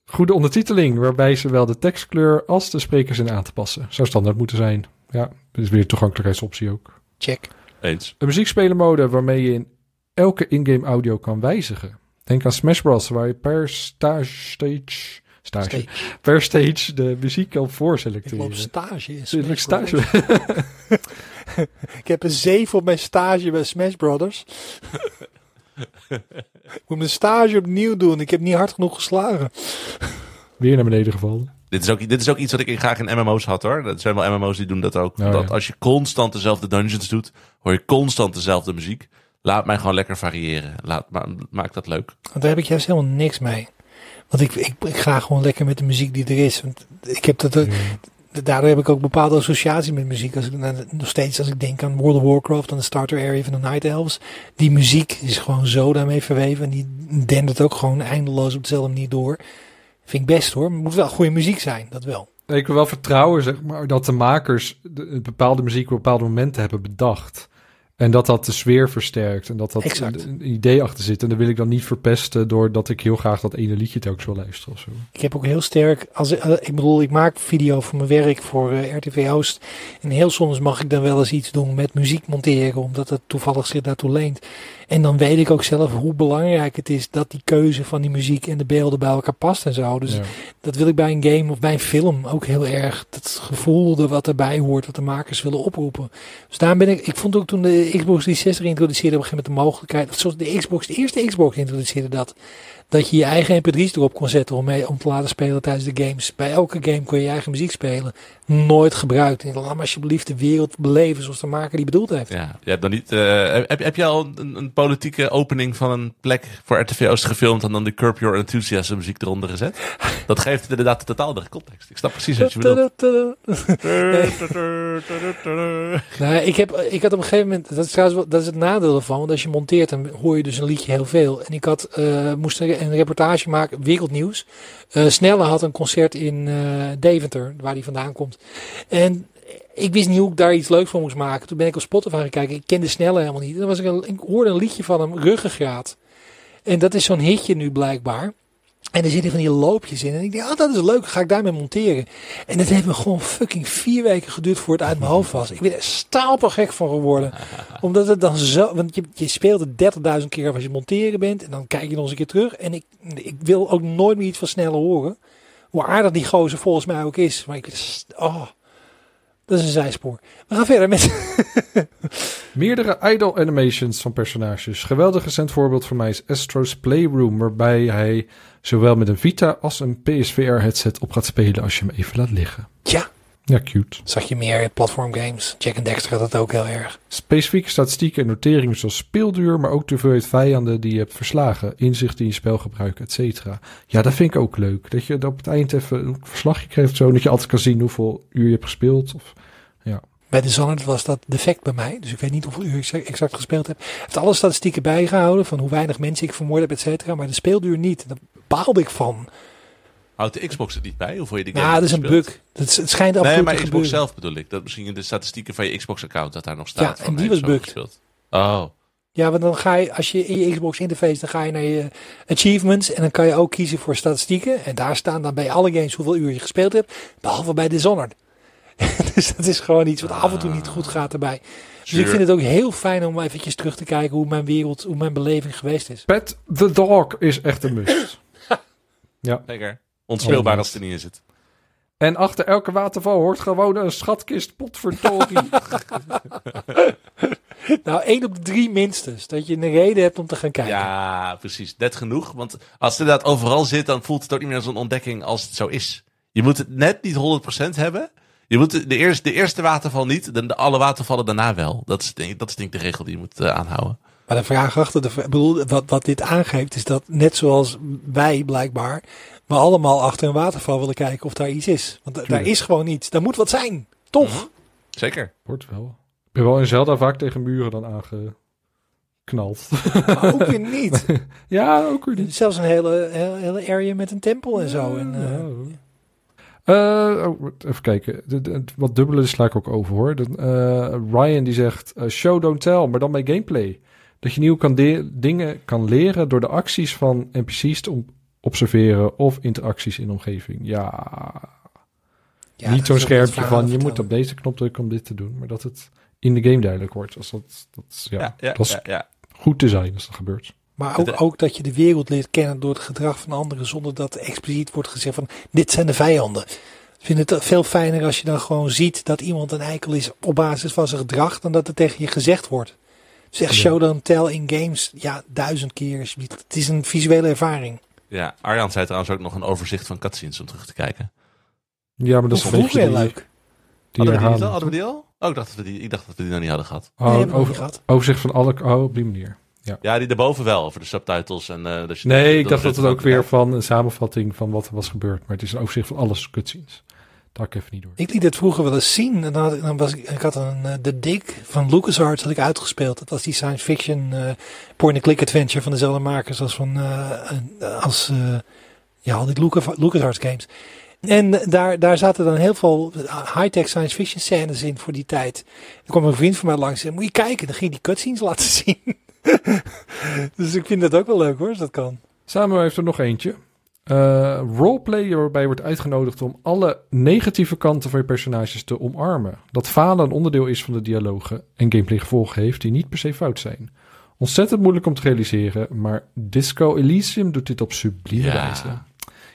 Goede ondertiteling, waarbij zowel de tekstkleur als de sprekers in aan te passen. Zou standaard moeten zijn. Ja, dit is weer een toegankelijkheidsoptie ook. Check. Eens. Een muziekspelermode waarmee je in elke in-game audio kan wijzigen. Denk aan Smash Bros. waar je per stage, stage, stage, Stage. per stage de muziek kan Ik voorselecteren. loop stage in Smash stage. Ik heb een 7 op mijn stage bij Smash Brothers. ik moet mijn stage opnieuw doen. Ik heb niet hard genoeg geslagen. Weer naar beneden gevallen. Dit is, ook, dit is ook iets wat ik graag in MMO's had hoor. Dat zijn wel MMO's die doen dat ook. Oh, dat ja. als je constant dezelfde dungeons doet, hoor je constant dezelfde muziek. Laat mij gewoon lekker variëren. Laat, ma maak dat leuk. Want daar heb ik juist helemaal niks mee. Want ik, ik, ik ga gewoon lekker met de muziek die er is. Want ik heb dat, er- daardoor heb ik ook bepaalde associatie met muziek. Als ik, nog steeds als ik denk aan World of Warcraft, aan de starter area van de Night Elves. Die muziek is gewoon zo daarmee verweven. En die dendert ook gewoon eindeloos op dezelfde manier door. Vind ik best hoor. Het moet wel goede muziek zijn, dat wel. Ik wil wel vertrouwen, zeg maar, dat de makers de, bepaalde muziek op bepaalde momenten hebben bedacht. En dat dat de sfeer versterkt. En dat dat een, een idee achter zit. En dat wil ik dan niet verpesten doordat ik heel graag dat ene liedje telkens wil luisteren of zo. Ik heb ook heel sterk, als, ik- eh, ik bedoel, ik maak video voor mijn werk voor eh, RTV Oost. En heel soms mag ik dan wel eens iets doen met muziek monteren, omdat het toevallig zich daartoe leent. En dan weet ik ook zelf hoe belangrijk het is dat die keuze van die muziek en de beelden bij elkaar past en zo. Dus Ja. dat wil ik bij een game of bij een film ook heel erg. Dat gevoel er wat erbij hoort, wat de makers willen oproepen. Dus daarom ben ik, ik vond ook toen de Xbox 360 introduceerde op een gegeven moment de mogelijkheid, of zoals de Xbox, de eerste Xbox introduceerde dat, dat je je eigen mp3's erop kon zetten om, mee, om te laten spelen tijdens de games. Bij elke game kon je je eigen muziek spelen. Nooit gebruikt. En laat maar alsjeblieft de wereld beleven zoals de maker die bedoeld heeft. Ja, je hebt dan niet. eh, heb, heb je al een, een politieke opening van een plek voor RTV Oost gefilmd en dan de Curb Your Enthusiasm muziek eronder gezet? Dat geeft inderdaad een totaal andere context. Ik snap precies wat je bedoelt. Nou, ik, heb, ik had op een gegeven moment, dat is trouwens dat is het nadeel ervan, want als je monteert dan hoor je dus een liedje heel veel. En ik had, eh, moest een een reportage maken, wereldnieuws. Eh Snelle had een concert in eh, Deventer, waar hij vandaan komt. En ik wist niet hoe ik daar iets leuks van moest maken. Toen ben ik op Spotify gaan kijken, ik kende Snelle helemaal niet. Dan was ik, een, ik hoorde een liedje van hem, Ruggengraat. En dat is zo'n hitje nu blijkbaar. En er zitten van die loopjes in. En ik denk, ah, dat is leuk, ga ik daarmee monteren. En dat heeft me gewoon fucking vier weken geduurd voor het uit mijn hoofd was. Ik ben er stapelgek van geworden. Omdat het dan zo... Want je, je speelt het 30.000 keer als je monteren bent. En dan kijk je nog eens een keer terug. En ik, ik wil ook nooit meer iets van sneller horen. Hoe aardig die gozer volgens mij ook is. Maar ik... Oh, Dat is een zijspoor. We gaan verder met... Meerdere idle animations van personages. Geweldig recent voorbeeld voor mij is Astro's Playroom, waarbij hij zowel met een Vita als een PSVR-headset op gaat spelen als je hem even laat liggen. Ja, Ja, cute. zag je meer in platformgames. Jack and Dexter had dat ook heel erg. Specifieke statistieken en noteringen zoals speelduur, maar ook de hoeveelheid vijanden die je hebt verslagen, inzicht in je spelgebruik, et cetera. Ja, dat vind ik ook leuk. Dat je op het eind even een verslagje krijgt, zo, dat je altijd kan zien hoeveel uur je hebt gespeeld. Of, Bij Dishonored was dat defect bij mij. Dus ik weet niet hoeveel uur ik exact- gespeeld heb. Ik heb alle statistieken bijgehouden van hoe weinig mensen ik vermoord heb, et cetera. Maar de speelduur niet. Daar baalde ik van. Houdt de Xbox het niet bij? Hoeveel je die game Nou, dat is een bug. Dat is, het schijnt Nee, absoluut maar te Xbox gebeuren. zelf bedoel ik. Dat misschien in de statistieken van je Xbox-account dat daar nog staat. Ja, en die was bugged. gespeeld. Oh, Ja, want dan ga je, als je in je Xbox interface, dan ga je naar je achievements. En dan kan je ook kiezen voor statistieken. En daar staan dan bij alle games hoeveel uur je gespeeld hebt. Behalve bij Dishonored. dus dat is gewoon iets wat af en toe niet goed gaat erbij. Dus ik vind het ook heel fijn om eventjes terug te kijken hoe mijn wereld, hoe mijn beleving geweest is. Pet the Dog is echt een must. ja. Lekker. Onspeelbaar Oh, als het er niet in zit. En achter elke waterval hoort gewoon een schatkist, potverdorie. Nou, één op de drie minstens. Dat je een reden hebt om te gaan kijken. Ja, precies. Net genoeg. Want als het inderdaad overal zit, dan voelt het ook niet meer als een ontdekking als het zo is. Je moet het net niet 100% hebben. Je moet de, eerste, de eerste waterval niet, de, de alle watervallen daarna wel. Dat is, denk, ik- dat is denk ik de regel die je moet eh, aanhouden. Maar de vraag achter de, ik bedoel, wat, wat dit aangeeft, is dat net zoals wij blijkbaar, we allemaal achter een waterval willen kijken of daar iets is. Want da- daar is gewoon iets. Daar moet wat zijn. Toch? Mhm. Zeker. Wordt wel. Ik ben wel in Zelda vaak tegen muren dan aangeknald. Maar ook weer niet. ja, ook weer niet. Zelfs een hele, hele, hele area met een tempel en zo. En, eh, Eh, oh, even kijken. De, de- wat dubbele sla ik ook over hoor. De, eh, Ryan die zegt: eh, show don't tell, maar dan bij gameplay. Dat je nieuw kan de- dingen kan leren door de acties van NPC's te observeren of interacties in de omgeving. Ja, ja, niet zo'n schermpje van je moet op deze knop drukken om dit te doen, maar dat het in de game duidelijk wordt. Als dat, dat, ja, Ja, ja, dat is ja, ja. goed design als dat gebeurt. Maar ook, ook dat je de wereld leert kennen door het gedrag van anderen zonder dat expliciet wordt gezegd van dit zijn de vijanden. Ik vind het veel fijner als je dan gewoon ziet dat iemand een eikel is op basis van zijn gedrag dan dat het tegen je gezegd wordt. Zeg Ja. show don't tell in games, ja duizend keer. alsjeblieft. Het is een visuele ervaring. Ja, Arjan zei trouwens ook nog een overzicht van cutscenes om terug te kijken. Ja, maar dat is die, leuk. die Hadden we die. Hadden we die al? Oh, ik dacht dat we die, ik dacht dat we die nog niet hadden gehad. Oh, Nee, over, overzicht van alle... Oh, op die manier. Ja, die daarboven wel, over de subtitles. En, eh, dat je- Nee, ik dacht dat het ook weer van een samenvatting van wat er was gebeurd. Maar het is een overzicht van alles cutscenes. Daar ik even niet door. Ik liet het vroeger wel eens zien. En dan, had, ik- dan was ik, ik had een uh, The Dig van LucasArts had ik uitgespeeld. Dat was die science fiction uh, point-and-click adventure van dezelfde makers als van uh, als uh, ja al die Lucas, LucasArts games. En daar, daar zaten dan heel veel high-tech science fiction scènes in voor die tijd. Er kwam een vriend van mij langs en zei, moet je kijken, dan ging die cutscenes laten zien. dus ik vind dat ook wel leuk hoor, als dat kan. Samuel heeft er nog eentje. Uh, roleplay waarbij wordt uitgenodigd om alle negatieve kanten van je personages te omarmen. Dat falen een onderdeel is van de dialogen en gameplay gevolgen heeft die niet per se fout zijn. Ontzettend moeilijk om te realiseren, maar Disco Elysium doet dit op sublieme Ja, wijze.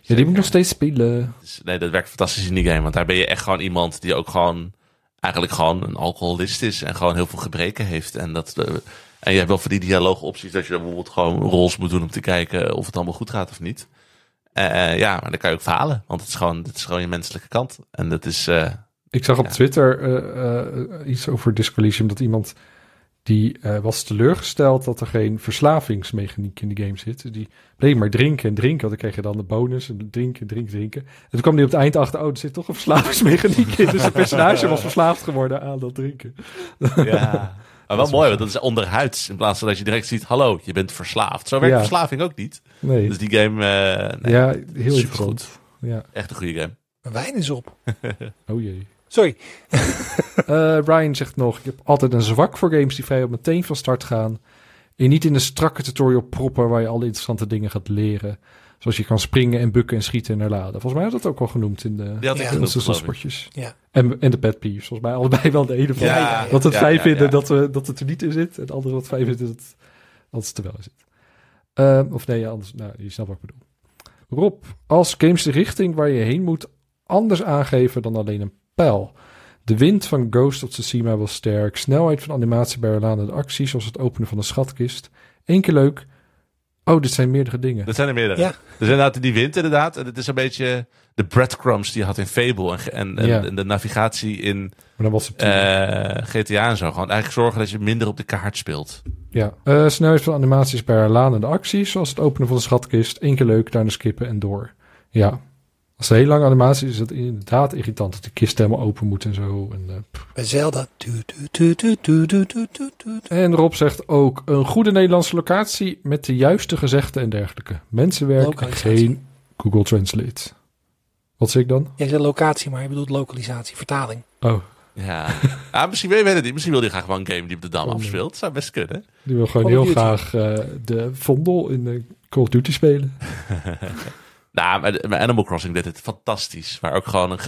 Ja, die moet ik nog steeds spelen. Dus, nee, dat werkt fantastisch in die game. Want daar ben je echt gewoon iemand die ook gewoon... Eigenlijk gewoon een alcoholist is. En gewoon heel veel gebreken heeft. En, dat, uh, en je hebt wel voor die dialoogopties dat je dan bijvoorbeeld gewoon roles moet doen om te kijken of het allemaal goed gaat of niet. Uh, ja, maar dan kan je ook falen. Want het is gewoon, het is gewoon je menselijke kant. En dat is... Uh, ik zag op ja. Twitter uh, iets over Disco Elysium dat iemand... Die was teleurgesteld dat er geen verslavingsmechaniek in de game zit. Dus die bleef maar drinken en drinken. Want dan kreeg je dan de bonus. En drinken, drinken, drinken. En toen kwam hij op het eind achter. Oh, er zit toch een verslavingsmechaniek in. Dus het personage was verslaafd geworden aan dat drinken. Ja. Maar wel mooi, want dat is onderhuids. In plaats van dat je direct ziet, hallo, je bent verslaafd. Zo werkt ja. verslaving ook niet. Nee. Dus die game... Uh, nee, ja, heel interessant. Ja. Echt een goede game. Mijn wijn is op. oh jee. Sorry. uh, Ryan zegt nog, ik heb altijd een zwak voor games die vrij meteen van start gaan. En niet in een strakke tutorial proppen waar je alle interessante dingen gaat leren. Zoals je kan springen en bukken en schieten en herladen. Volgens mij had dat ook al genoemd in de, ja, genoemd, sportjes. Ja. En, en de pet peeves. Volgens mij allebei wel de ene van. Ja, ja, dat het ja, fijn ja, vinden ja. Dat, we, dat het er niet in zit. En de andere wat fijn vinden dat het, dat het er wel in zit. Uh, of nee, anders, nou, je snapt wat ik bedoel. Rob, als games de richting waar je heen moet anders aangeven dan alleen een pijl. De wind van Ghost of Tsushima was sterk. Snelheid van animatie bij acties, zoals het openen van de schatkist. Eén keer leuk. Oh, dit zijn meerdere dingen. Dat zijn er meerdere. Ja. Er zijn inderdaad die wind inderdaad. En het is een beetje de breadcrumbs die je had in Fable. En, en, en, Ja. en de navigatie in Maar dan was het eh, GTA en zo. Gewoon eigenlijk zorgen dat je minder op de kaart speelt. Ja, eh, snelheid van animaties bij herladende acties, zoals het openen van de schatkist. Eén keer leuk, daarna skippen en door. Ja, als het heel lang animatie is, is het inderdaad irritant dat de kist helemaal open moet en zo. En, uh, Bij Zelda. En Rob zegt ook een goede Nederlandse locatie met de juiste gezegden en dergelijke. Mensen werken geen Google Translate. Wat zeg ik dan? Jij zegt locatie, maar je bedoelt lokalisatie, vertaling. Oh. Ja, ah, misschien weet je het niet. Misschien wil hij graag wel een game die op de Dam oh, afspeelt. Zou best kunnen. Die wil gewoon heel graag eh, de Vondel in de Call of Duty spelen. Nou, maar, Animal Crossing deed het fantastisch. Maar ook gewoon een...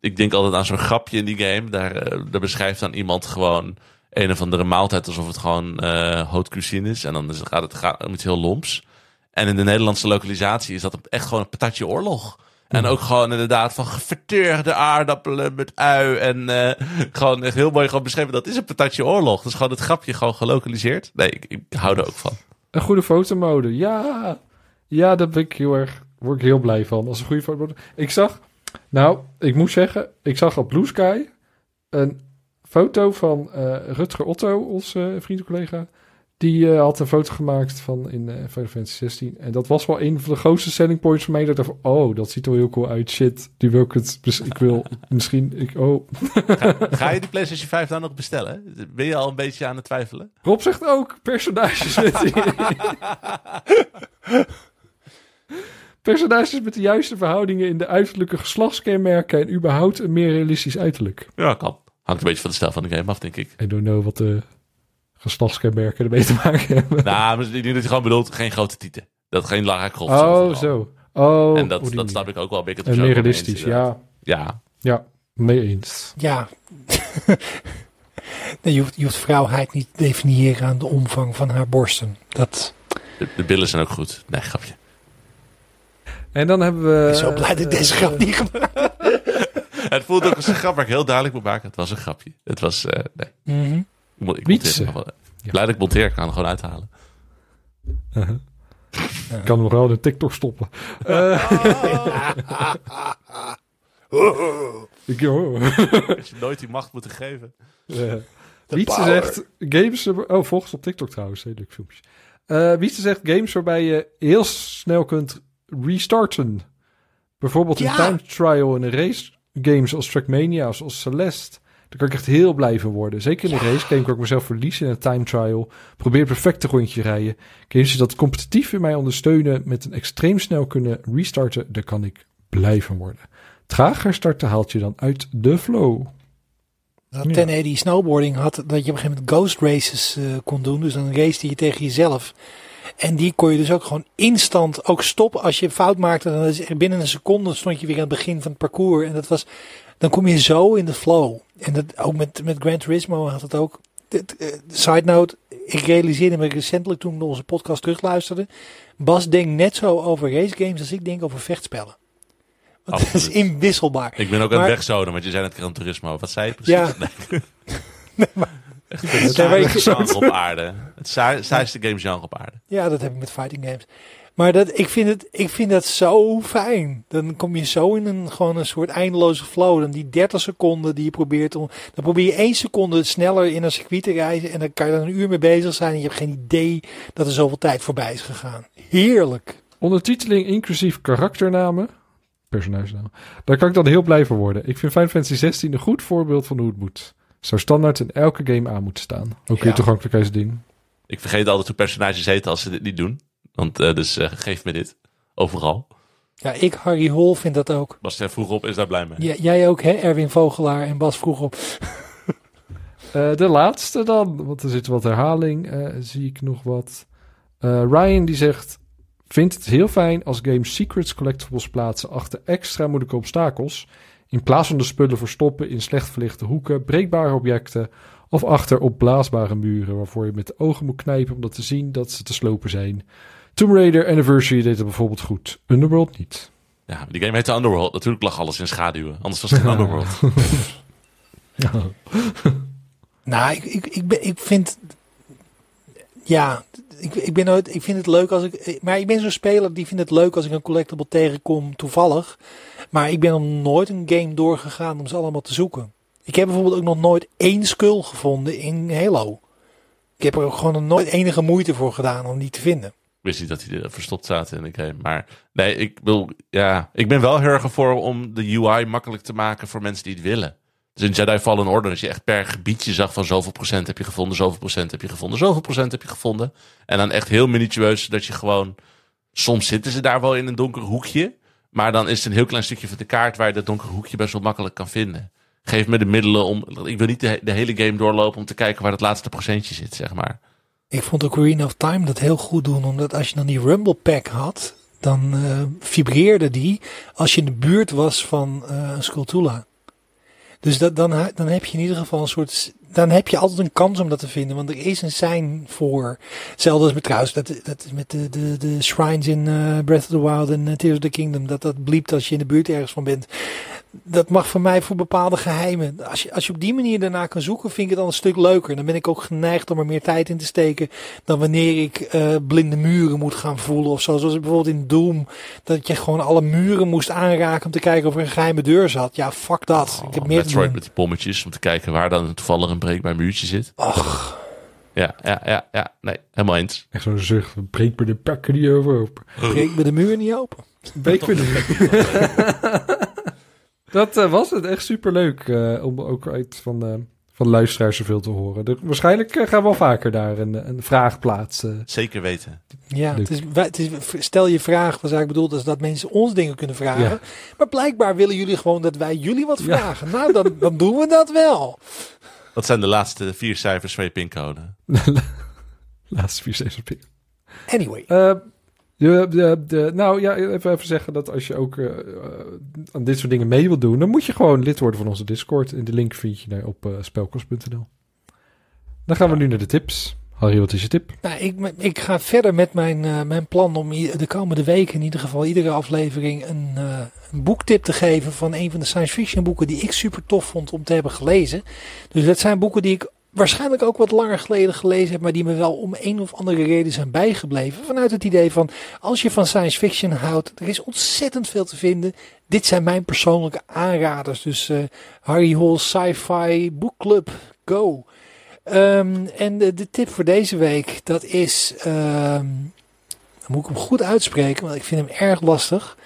Ik denk altijd aan zo'n grapje in die game. Daar, eh, daar beschrijft dan iemand gewoon een of andere maaltijd alsof het gewoon haute cuisine is. En dan is, gaat het gaat om iets heel lomps. En in de Nederlandse lokalisatie is dat echt gewoon een patatje oorlog. En ook gewoon inderdaad van geverteerde aardappelen met ui. En eh, gewoon echt heel mooi gewoon beschreven. Dat is een patatje oorlog. Dus gewoon het grapje gewoon gelokaliseerd. Nee, ik, ik hou er ook van. Een goede fotomode. Ja, ja, daar ben ik heel erg, word ik heel blij van. Als een goede fotomode. Ik zag, nou, ik moet zeggen, ik zag op Blue Sky een foto van eh, Rutger Otto, onze vriend en collega. Die eh, had een foto gemaakt van in eh Final Fantasy 16. En dat was wel een van de grootste selling points voor mij. Dat ik dacht van, oh, dat ziet er wel heel cool uit. Shit, die wil ik het. Dus ik wil misschien, ik, oh. Ga je die PlayStation 5 dan nog bestellen? Ben je al een beetje aan het twijfelen? Rob zegt ook personages. personages met de juiste verhoudingen in de uiterlijke geslachtskenmerken en überhaupt een meer realistisch uiterlijk. Ja, kan. Hangt een beetje van de stijl van de game af, denk ik. I don't know wat de geslachtskenmerken ermee te maken hebben. nou, maar ik denk dat je gewoon bedoelt, geen grote tieten. Dat geen lage krof. oh, zo. Oh, En dat, dat snap ik ook wel. Ben ik het En er meer realistisch, ja. Ja, Ja, mee eens. Ja. nee, je, hoeft, je hoeft vrouwheid niet te definiëren aan de omvang van haar borsten. Dat de, de billen zijn ook goed. Nee, grapje. En dan hebben we... ik ben zo blij dat deze grap niet gemaakt Het voelt ook als een grap waar ik heel duidelijk moet maken. Het was een grapje. Het was, eh, nee. Mhm. Ik, moet, ik Wietse. monteer. Ja. Blij dat ik monteer, ik kan hem gewoon uithalen. uh-huh. Ik kan nog wel de TikTok stoppen. Eh, ik, oh. Als je nooit die macht moeten geven. Uh, Wietse zegt games... Oh, volgens op TikTok trouwens. Heel leuk filmpje. Eh Wietse zegt games waarbij je heel snel kunt restarten. Bijvoorbeeld Ja. een time trial in een race games als Trackmania, zoals Celeste. Daar kan ik echt heel blij van worden. Zeker in een race game kan ik mezelf verliezen in een time trial. Probeer perfecte rondje rijden. Games die dat competitief in mij ondersteunen met een extreem snel kunnen restarten, daar kan ik blij van worden. Trager starten haalt je dan uit de flow. Dat 1080 snowboarding had dat je op een gegeven moment ghost races eh, kon doen. Dus dan race die je tegen jezelf. En die kon je dus ook gewoon instant ook stoppen. Als je een fout maakte, dan is binnen een seconde stond je weer aan het begin van het parcours. En dat was, dan kom je zo in de flow. En dat ook met, met Gran Turismo had het ook. Eh, Side note, ik realiseerde me recentelijk toen onze podcast terugluisterde. Bas denkt net zo over race games als ik denk over vechtspellen. Want dat is inwisselbaar. Ik ben ook aan het wegzonen, want je zei net Gran Turismo. Wat zei je precies? Ja. Nee. Echt het saaiste genre op aarde. Het saaiste game genre op aarde. Ja, dat heb ik met fighting games. Maar dat, ik, vind het, ik vind dat zo fijn. Dan kom je zo in een, gewoon een soort eindeloze flow. Dan die 30 seconden die je probeert om. Dan probeer je één seconde sneller in een circuit te reizen. En dan kan je er een uur mee bezig zijn. En je hebt geen idee dat er zoveel tijd voorbij is gegaan. Heerlijk. Ondertiteling inclusief karakternamen. Personagenamen. Daar kan ik dan heel blij van worden. Ik vind Final Fantasy 16 een goed voorbeeld van hoe het moet. Zou standaard in elke game aan moeten staan. Ook Ja. weer toegankelijkheidsding. Ik vergeet altijd hoe personages heten als ze dit niet doen. Want eh, dus eh, geef me dit. Overal. Ja, ik, Harry Hol, vind dat ook. Bas er vroeg op, is daar blij mee. Ja, jij ook, hè? Erwin Vogelaar en Bas vroeg op. Eh, de laatste dan, want er zit wat herhaling, eh, zie ik nog wat. Eh, Ryan die zegt, vindt het heel fijn als games secrets collectibles plaatsen achter extra moeilijke obstakels. In plaats van de spullen verstoppen in slecht verlichte hoeken, breekbare objecten of achter opblaasbare muren waarvoor je met de ogen moet knijpen om dat te zien dat ze te slopen zijn. Tomb Raider Anniversary deed het bijvoorbeeld goed. Underworld niet. Ja, die game heette Underworld. Natuurlijk lag alles in schaduwen. Anders was het geen Underworld. Nou, ik, ik, ik, ben, ik vind. Ja, ik, ik, ben nooit, ik vind het leuk als ik. Maar ik ben zo'n speler die vindt het leuk als ik een collectible tegenkom, toevallig. Maar ik ben nog nooit een game doorgegaan om ze allemaal te zoeken. Ik heb bijvoorbeeld ook nog nooit één skull gevonden in Halo. Ik heb er ook gewoon nooit enige moeite voor gedaan om die te vinden. Ik wist niet dat hij er verstopt zaten in de game. Maar nee, ik, wil, ja, ik ben wel heel erg om de UI makkelijk te maken voor mensen die het willen. Dus in Jedi Fallen Order, als je echt per gebiedje zag van zoveel procent heb je gevonden, zoveel procent heb je gevonden, zoveel procent heb je gevonden. En dan echt heel minutieus dat je gewoon, soms zitten ze daar wel in een donker hoekje, maar dan is het een heel klein stukje van de kaart waar je dat donker hoekje best wel makkelijk kan vinden. Geef me de middelen om, ik wil niet de, hele game doorlopen om te kijken waar het laatste procentje zit, zeg maar. Ik vond ook Arena of Time dat heel goed doen, omdat als je dan die Rumble Pack had, dan eh, vibreerde die als je in de buurt was van eh een Skulltula. Dus dat, dan, dan heb je in ieder geval een soort. Dan heb je altijd een kans om dat te vinden. Want er is een sign voor. Hetzelfde als met trouwens. Dat, dat is met de, de, de shrines in eh, Breath of the Wild en eh, Tears of the Kingdom. Dat dat bliept als je in de buurt ergens van bent. Dat mag voor mij voor bepaalde geheimen. Als je, als je op die manier daarna kan zoeken, vind ik het al een stuk leuker. Dan ben ik ook geneigd om er meer tijd in te steken. Dan wanneer ik eh, blinde muren moet gaan voelen of zo. Zoals bijvoorbeeld in Doom. Dat je gewoon alle muren moest aanraken om te kijken of er een geheime deur zat. Ja, fuck dat. ik heb meer te Metroid met die pommetjes om te kijken waar dan toevallig een breekbaar muurtje zit. Och. Ja, ja, ja, ja. Nee, helemaal eens. Echt zo'n zucht. Breek me de pakken niet over open. Breek me de muur niet open. Breek me de Dat eh, was het. Echt superleuk. eh om ook uit van, eh van luisteraars zoveel te horen. Dus waarschijnlijk gaan we wel vaker daar een, een vraag plaatsen. Zeker weten. Ja, het is, wij- het is, stel je vraag, was eigenlijk bedoeld als dat mensen ons dingen kunnen vragen. Ja. Maar blijkbaar willen jullie gewoon dat wij jullie wat Ja. vragen. Nou, dan, dan doen we dat wel. Wat zijn de laatste vier cijfers van je pincode? Laatste vier steeds op Anyway. Eh, de, de, de, nou ja, even, even zeggen dat als je ook eh, eh, aan dit soort dingen mee wilt doen, dan moet je gewoon lid worden van onze Discord. En de link vind je daar op uh, spelkost.nl. Dan gaan we nu naar de tips. Harry, wat is je tip? Nou, ik, ik ga verder met mijn, uh, mijn plan om de komende weken in ieder geval iedere aflevering een, uh, een boektip te geven van een van de science fiction boeken die ik super tof vond om te hebben gelezen. Dus dat zijn boeken die ik waarschijnlijk ook wat langer geleden gelezen heb, maar die me wel om een of andere reden zijn bijgebleven. Vanuit het idee van, als je van science fiction houdt, er is ontzettend veel te vinden. Dit zijn mijn persoonlijke aanraders. Dus uh, Harry Hall Sci-Fi Book Club, go! Um, en de, tip voor deze week, dat is, um, dan moet ik hem goed uitspreken, want ik vind hem erg lastig.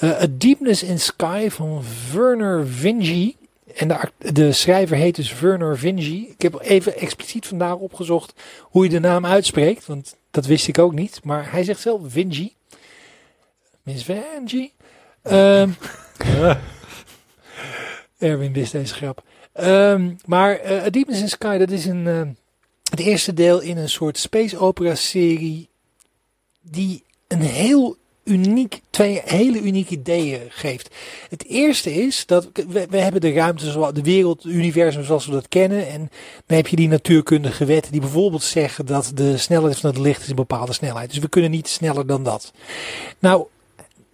Uh, A Deepness in Sky van Werner Vinge. En de, de, schrijver heet dus Werner Vinge. Ik heb even expliciet vandaag opgezocht hoe je de naam uitspreekt, want dat wist ik ook niet. Maar hij zegt zelf Vinge. Miss Vinge. Um, Erwin wist deze grap. Um, maar uh, A Deepness in Sky, dat is een, uh, het eerste deel in een soort space opera serie die een heel uniek, twee hele unieke ideeën geeft. Het eerste is dat we, hebben de ruimte, zoals de wereld, het universum zoals we dat kennen. En dan heb je die natuurkundige wetten die bijvoorbeeld zeggen dat de snelheid van het licht is een bepaalde snelheid. Dus we kunnen niet sneller dan dat. Nou,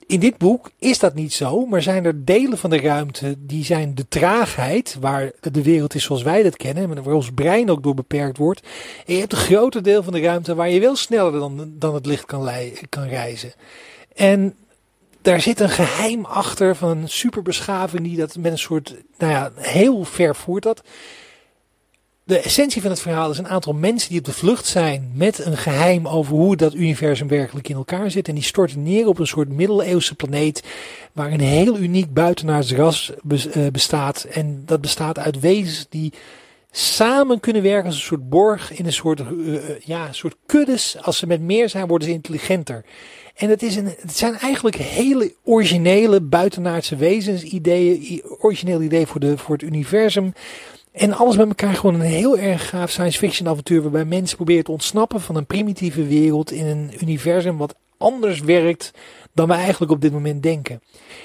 in dit boek is dat niet zo, maar zijn er delen van de ruimte die zijn de traagheid, waar de wereld is zoals wij dat kennen, waar ons brein ook door beperkt wordt. En je hebt een groter deel van de ruimte waar je wel sneller dan, dan het licht kan, kan reizen. En daar zit een geheim achter van een superbeschaving die dat met een soort, nou ja, heel ver voert dat. De essentie van het verhaal is een aantal mensen die op de vlucht zijn met een geheim over hoe dat universum werkelijk in elkaar zit. En die storten neer op een soort middeleeuwse planeet waar een heel uniek buitenaards ras bestaat. En dat bestaat uit wezens die samen kunnen werken als een soort borg in een soort, uh, ja, een soort kuddes. Als ze met meer zijn, worden ze intelligenter. En het, is een, het zijn eigenlijk hele originele buitenaardse wezens, ideeën, origineel idee voor, de, voor het universum. En alles bij elkaar gewoon een heel erg gaaf science fiction avontuur waarbij mensen proberen te ontsnappen van een primitieve wereld in een universum wat anders werkt dan we eigenlijk op dit moment denken.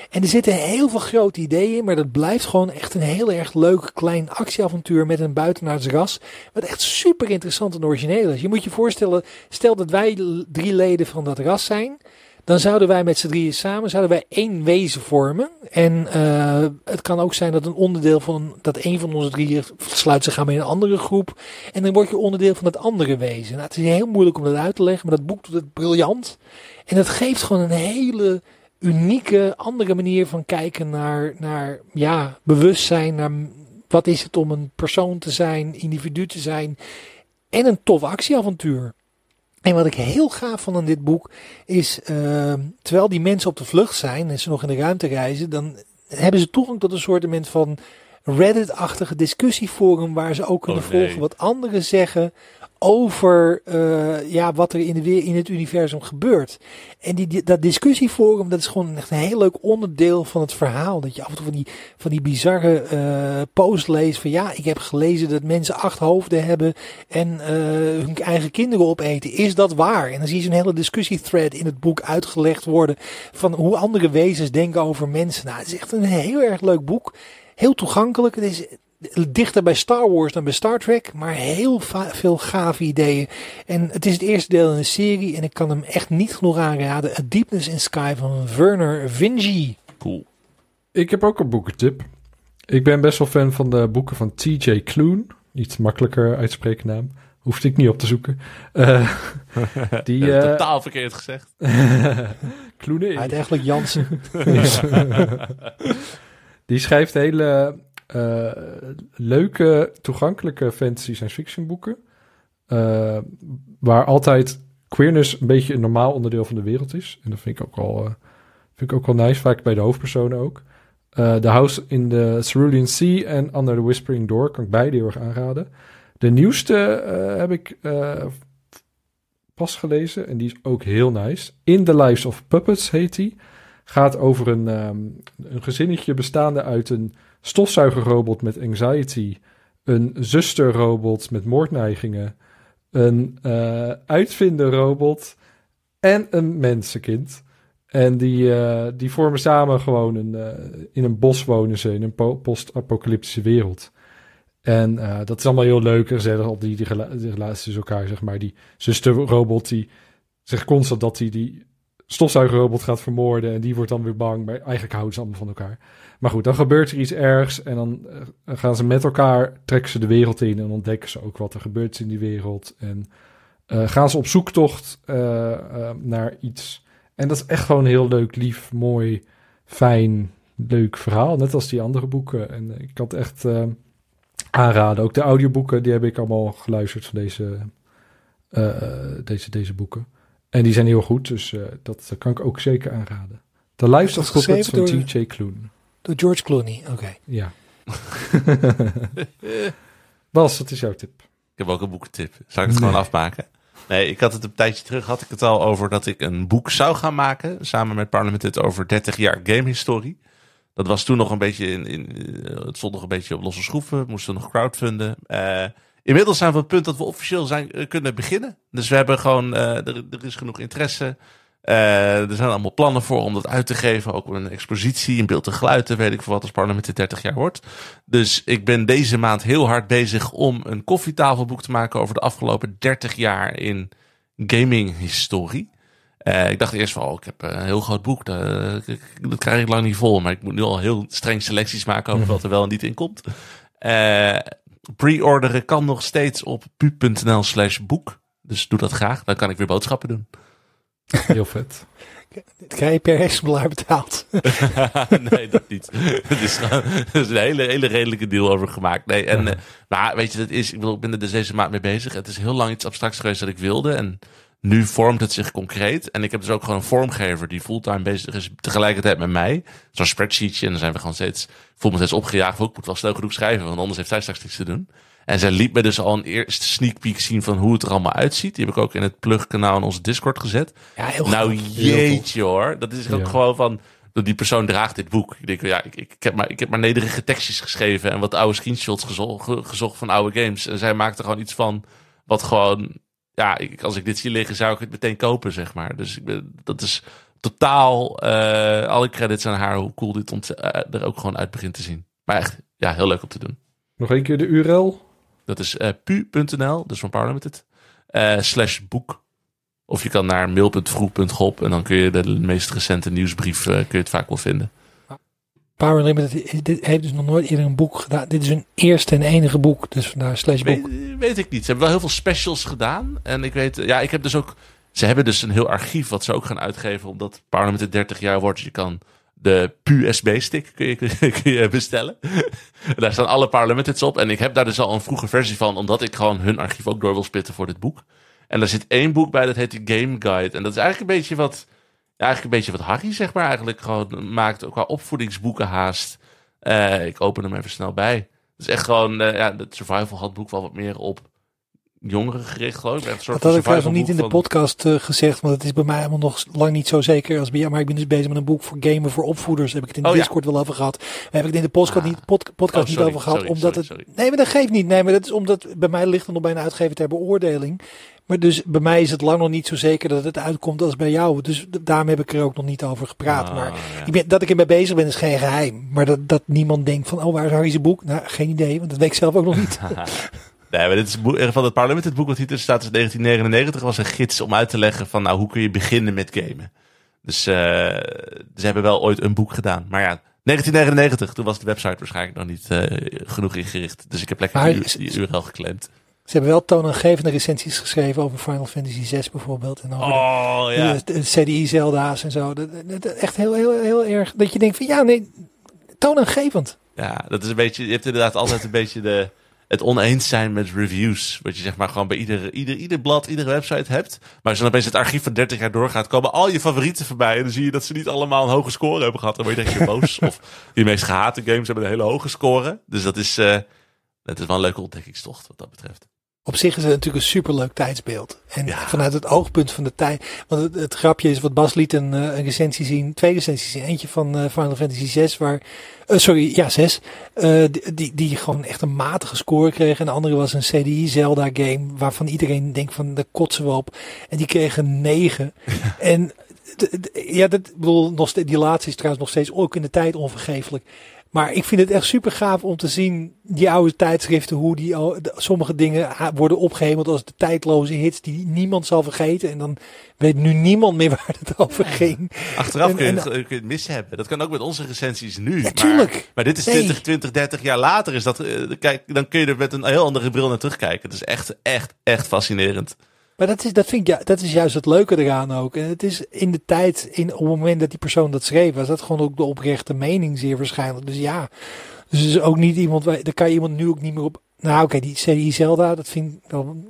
En er zitten heel veel grote ideeën in, maar dat blijft gewoon echt een heel erg leuk klein actieavontuur met een buitenaards ras. Wat echt super interessant en origineel is. Je moet je voorstellen, stel dat wij drie leden van dat ras zijn. Dan zouden wij met z'n drieën samen zouden wij één wezen vormen. En eh, het kan ook zijn dat een onderdeel van dat een van onze drieën sluit zich aan bij een andere groep. En dan word je onderdeel van dat andere wezen. Nou, het is heel moeilijk om dat uit te leggen, maar dat boek doet het briljant. En het geeft gewoon een hele unieke, andere manier van kijken naar, naar ja, bewustzijn. Naar wat is het om een persoon te zijn, individu te zijn. En een tof actieavontuur. En wat ik heel gaaf vond aan dit boek is, uh, terwijl die mensen op de vlucht zijn en ze nog in de ruimte reizen, dan hebben ze toegang tot een soort van Reddit-achtige discussieforum waar ze ook kunnen Oh, nee. volgen wat anderen zeggen over eh, ja, wat er in, de, in het universum gebeurt. En die, die- dat discussieforum, dat is gewoon echt een heel leuk onderdeel van het verhaal. Dat je af en toe van die, van die bizarre eh post leest van ja, ik heb gelezen dat mensen acht hoofden hebben en eh, hun eigen kinderen opeten. Is dat waar? En dan zie je zo'n hele discussiethread in het boek uitgelegd worden van hoe andere wezens denken over mensen. Nou, het is echt een heel erg leuk boek. Heel toegankelijk. Het is dichter bij Star Wars dan bij Star Trek, maar heel veel gave ideeën. En het is het eerste deel in een serie en ik kan hem echt niet genoeg aanraden. A Deepness in Sky van Werner Vinci. Cool. Ik heb ook een boekentip. Ik ben best wel fan van de boeken van T.J. Kloon. Iets makkelijker uitspreken naam. Hoefde ik niet op te zoeken. Eh, die, eh, Totaal verkeerd gezegd. Kloenen. Hij heet eigenlijk Jansen. Die schrijft hele eh, leuke, toegankelijke fantasy science fiction boeken. eh, waar altijd queerness een beetje een normaal onderdeel van de wereld is. En dat vind ik ook wel, eh, vind ik ook wel nice, vaak bij de hoofdpersonen ook. The House in the Cerulean Sea en Under the Whispering Door kan ik beide heel erg aanraden. De nieuwste heb ik pas gelezen en die is ook heel nice. In the Lives of Puppets heet die. Gaat over een, ehm, een gezinnetje bestaande uit een stofzuigerrobot met anxiety, een zusterrobot met moordneigingen, een eh uitvinderrobot en een mensenkind. En die, eh, die vormen samen gewoon een, eh, in een bos wonen ze in een po- post-apocalyptische wereld. En dat is allemaal heel leuk en gezellig, al die, die, rela- die relaties tussen elkaar, zeg maar. Die zusterrobot die zegt constant dat hij die stofzuigerrobot gaat vermoorden en die wordt dan weer bang, maar eigenlijk houden ze allemaal van elkaar. Maar goed, dan gebeurt er iets ergs en dan eh, gaan ze met elkaar, trekken ze de wereld in en ontdekken ze ook wat er gebeurt in die wereld. En eh, gaan ze op zoektocht eh, naar iets. En dat is echt gewoon een heel leuk, lief, mooi, fijn, leuk verhaal. Net als die andere boeken. En ik kan het echt aanraden. Ook de audioboeken, die heb ik allemaal geluisterd van deze, deze, deze boeken. En die zijn heel goed, dus dat kan ik ook zeker aanraden. Is dat Puppets van T.J. Kloon. Door George Clooney. Oké. Ja. Bas, wat is jouw tip? Ik heb ook een boekentip. Zal ik het gewoon afmaken? Nee, ik had het een tijdje terug, had ik het al over dat ik een boek zou gaan maken. Samen met Parliament over 30 jaar gamehistorie. Dat was toen nog een beetje, in, in, eh, het stond nog een beetje op losse schroeven. We moesten nog crowdfunden. Eh, inmiddels zijn we op het punt dat we officieel zijn, eh, kunnen beginnen. Dus we hebben gewoon, er is genoeg interesse. Eh, er zijn allemaal plannen voor om dat uit te geven. Ook een expositie in beeld en geluid. en Weet ik voor wat als parlement in 30 jaar wordt. Dus ik ben deze maand heel hard bezig om een koffietafelboek te maken over de afgelopen 30 jaar in gaming-historie. Eh, ik dacht eerst van, oh, ik heb een heel groot boek, dat, dat krijg ik lang niet vol. Maar ik moet nu al heel streng selecties maken over wat er wel en niet in komt. Eh, Pre-orderen kan nog steeds op pu.nl slash boek. Dus doe dat graag, dan kan ik weer boodschappen doen. Heel vet. Krijg je per exemplaar betaald. nee, dat niet. Het is, er is een hele, hele redelijke deal over gemaakt. Nee, en eh, nou, weet je, dat is, ik, bedoel, ik ben er dus deze maand mee bezig. Het is heel lang iets abstracts geweest dat ik wilde. En nu vormt het zich concreet. En ik heb dus ook gewoon een vormgever die fulltime bezig is tegelijkertijd met mij. Zo'n spreadsheetje. En dan zijn we gewoon steeds, ik voel me steeds opgejaagd. Ik moet wel snel genoeg schrijven, want anders heeft zij straks niks te doen. En zij liet me dus al een eerste sneak peek zien van hoe het er allemaal uitziet. Die heb ik ook in het plugkanaal in onze Discord gezet. Ja, heel Nou goed. jeetje hoor. Dat is ook Ja. gewoon van... dat Die persoon draagt dit boek. Ik denk, ja, ik, ik, heb maar, ik heb maar nederige tekstjes geschreven... en wat oude screenshots gezocht, ge- gezocht van oude games. En zij maakte gewoon iets van... wat gewoon... Ja, ik, als ik dit zie liggen, zou ik het meteen kopen, zeg maar. Dus ik ben, dat is totaal... eh, alle credits aan haar, hoe cool dit ont, eh, er ook gewoon uit begint te zien. Maar echt, ja, heel leuk om te doen. Nog één keer de URL. Dat is eh, pu.nl, dus van Parliamented, eh slash boek. Of je kan naar mail.vroeg.gop en dan kun je de meest recente nieuwsbrief eh, kun je het vaak wel vinden. Power Unlimited dit heeft dus nog nooit eerder een boek gedaan. Dit is hun eerste en enige boek. Dus vandaar slash boek. Weet, weet ik niet. Ze hebben wel heel veel specials gedaan. En ik weet, ja, ik heb dus ook. Ze hebben dus een heel archief wat ze ook gaan uitgeven. Omdat Parliament 30 jaar wordt. Je kan de PUSB-stick kun je, kun je bestellen. daar staan alle Parliamenteds op. En ik heb daar dus al een vroege versie van. Omdat ik gewoon hun archief ook door wil spitten voor dit boek. En daar zit één boek bij, dat heet de Game Guide. En dat is eigenlijk een beetje wat... Eigenlijk een beetje wat Harry, zeg maar, eigenlijk gewoon maakt. Qua opvoedingsboeken haast. Eh, ik open hem even snel bij. Het is echt gewoon, eh, ja, het survival handboek wel wat meer op jongeren gericht, geloof ik. Een soort Dat had ik trouwens nog niet in de podcast eh, gezegd, want het is bij mij helemaal nog lang niet zo zeker als bij jou. Maar ik ben dus bezig met een boek voor gamen voor opvoeders. Daar heb ik het in de Oh, ja. Discord wel over gehad. Daar heb ik het in de podcast, Ah. niet, pod- podcast Oh, niet over gehad. sorry, omdat sorry, het. Nee, maar dat geeft niet. Nee, maar dat is omdat bij mij ligt het nog bij een uitgever ter beoordeling. Maar dus bij mij is het lang nog niet zo zeker dat het uitkomt als bij jou. Dus daarom heb ik er ook nog niet over gepraat. Ah, maar ja. ik ben, dat ik ermee bezig ben is geen geheim. Maar dat, dat niemand denkt van, oh waar is Harry's boek? Nou, geen idee, want dat weet ik zelf ook nog niet. Nee, maar dit is van het parlement. Het boek wat hier tussen staat is 1999. was een gids om uit te leggen van nou, hoe kun je beginnen met gamen. Dus eh, ze hebben wel ooit een boek gedaan. Maar ja, 1999, toen was de website waarschijnlijk nog niet eh, genoeg ingericht. Dus ik heb lekker Maar die, URL geclaimd. Ze hebben wel toonaangevende recensies geschreven over Final Fantasy 6 bijvoorbeeld. En over de- Oh ja. de, de CDI Zelda's en zo. Dat- echt heel, heel, heel erg. Dat je denkt van ja, nee, toonaangevend. Ja, dat is een beetje. Je hebt inderdaad altijd een beetje de, het oneens zijn met reviews. Wat je zeg maar gewoon bij ieder, ieder, ieder blad, iedere website hebt. Maar als je dan opeens het archief van 30 jaar doorgaat, komen al je favorieten voorbij. En dan zie je dat ze niet allemaal een hoge score hebben gehad. Dan word je denk je boos. of die meest gehate games hebben een hele hoge score. Dus dat is, eh dat is wel een leuke ontdekkingstocht wat dat betreft. Op zich is het natuurlijk een superleuk tijdsbeeld. En Ja. vanuit het oogpunt van de tijd. Want het, het grapje is, wat Bas liet een, eh, een recensie zien. Twee recensies zien. Eentje van eh, Final Fantasy 6 waar... eh, sorry, ja 6. eh, die, die, gewoon echt een matige score kreeg. En de andere was een CDI Zelda game. Waarvan iedereen denkt van, daar kotsen we op. En die kreeg een 9. en ja, dat, bedoel, nog steeds, die laatste is trouwens nog steeds ook in de tijd onvergeeflijk. Maar ik vind het echt super gaaf om te zien, die oude tijdschriften, hoe die sommige dingen worden opgehemeld als de tijdloze hits die niemand zal vergeten. En dan weet nu niemand meer waar het over ging. Achteraf En- kun, je, en- het- kun je het mis hebben. Dat kan ook met onze recensies nu. maar, tuurlijk. maar dit is Nee. 20, 20, 30 jaar later. Is dat, eh, kijk, dan kun je er met een heel andere bril naar terugkijken. Het is echt, echt, echt fascinerend. Maar dat is, dat vind ik, ja, dat is juist het leuke eraan ook. En het is in de tijd, in, op het moment dat die persoon dat schreef, was dat gewoon ook de oprechte mening zeer waarschijnlijk. Dus ja, dus het is ook niet iemand, daar kan je iemand nu ook niet meer op. Nou oké, die CDI Zelda, dat vind ik wel,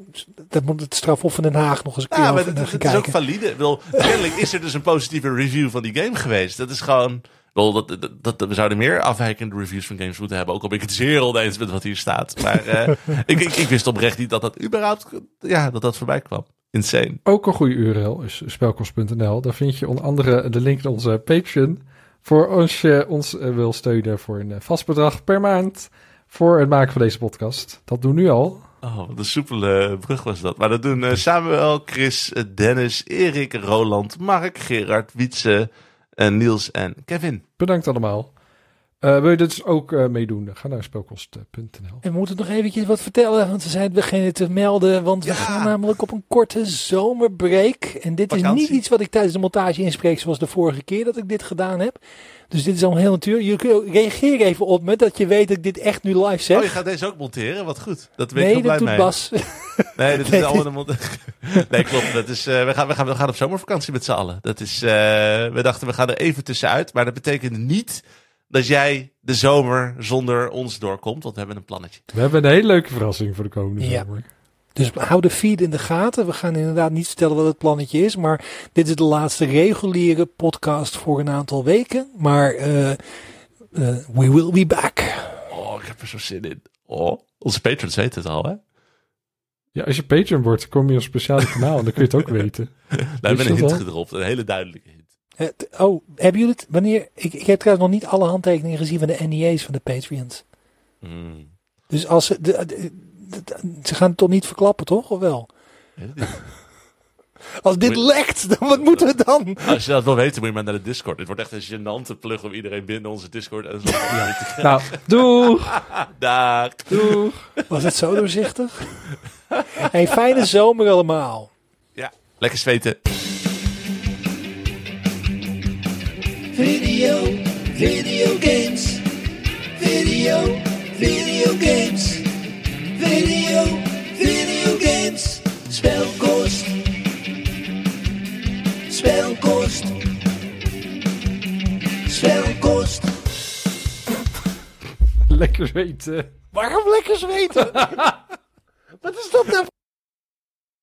dat moet het strafhof van Den Haag nog eens een keer Ja, maar gaan het is ook valide. Ik bedoel, kennelijk is er dus een positieve review van die game geweest. Dat is gewoon... dat, dat, dat- we zouden meer afwijkende reviews van games moeten hebben. Ook al ben ik het zeer oneens met wat hier staat. Maar eh, ik, ik, ik wist oprecht niet dat dat überhaupt... Ja, dat dat voorbij kwam. Insane. Ook een goede URL is spelkost.nl. Daar vind je onder andere de link naar onze Patreon. Voor als je ons eh, wil steunen voor een eh, vast bedrag per maand. Voor het maken van deze podcast. Dat doen we nu al. Oh, wat een soepele brug was dat. Maar dat doen Samuel, Chris, Dennis, Erik, Roland, Mark, Gerard, Wietse, eh, Niels en Kevin. Bedankt allemaal. Eh, wil je dit dus ook eh, meedoen? Ga naar spelkost.nl. En we moeten nog eventjes wat vertellen, want we zijn het beginnen te melden. Want Ja. we gaan namelijk op een korte zomerbreak. En dit is niet iets wat ik tijdens de montage inspreek zoals de vorige keer dat ik dit gedaan heb. Dus dit is al heel natuurlijk. Je kunt reageer even op me, dat je weet dat ik dit echt nu live zeg. Oh, je gaat deze ook monteren? Wat goed. Dat ben ik nee, heel blij dat doet mee. Bas. Nee, dat is Nee, allemaal Nee, klopt. Dat is, eh, we, gaan, we, gaan, we gaan op zomervakantie met z'n allen. Dat is, eh, we dachten, we gaan er even tussenuit. Maar dat betekent niet dat jij de zomer zonder ons doorkomt. Want we hebben een plannetje. We hebben een hele leuke verrassing voor de komende Ja. zomer. Dus hou de feed in de gaten. We gaan inderdaad niet vertellen wat het plannetje is. Maar dit is de laatste reguliere podcast voor een aantal weken. Maar eh, eh, we will be back. Oh, ik heb er zo zin in. Oh, onze patrons weten het al, hè? Ja, als je Patreon wordt, kom je op een speciaal kanaal. en dan kun je het ook weten. Daar hebben we Is een dat hint gedropt. Een hele duidelijke Eh, oh, hebben jullie het? Wanneer? Ik, ik heb trouwens nog niet alle handtekeningen gezien van de NEA's van de Patreons. Hmm. Dus als ze, de, de- de- ze gaan het toch niet verklappen, toch? Of wel? Als dit Moet- lekt, dan wat moeten we dan? Als je dat wil weten, moet je maar naar de Discord. Het wordt echt een gênante plug om iedereen binnen onze Discord en zo. Nou, doeg! Dag. Doeg! Was het zo doorzichtig? Hey, fijne zomer allemaal. Ja. Lekker zweten. Video, video games. Video, video games. Video, video games. Spelkost. Spelkost. Spelkost. Lekker weten. Waarom lekker zweten? Wat is dat nou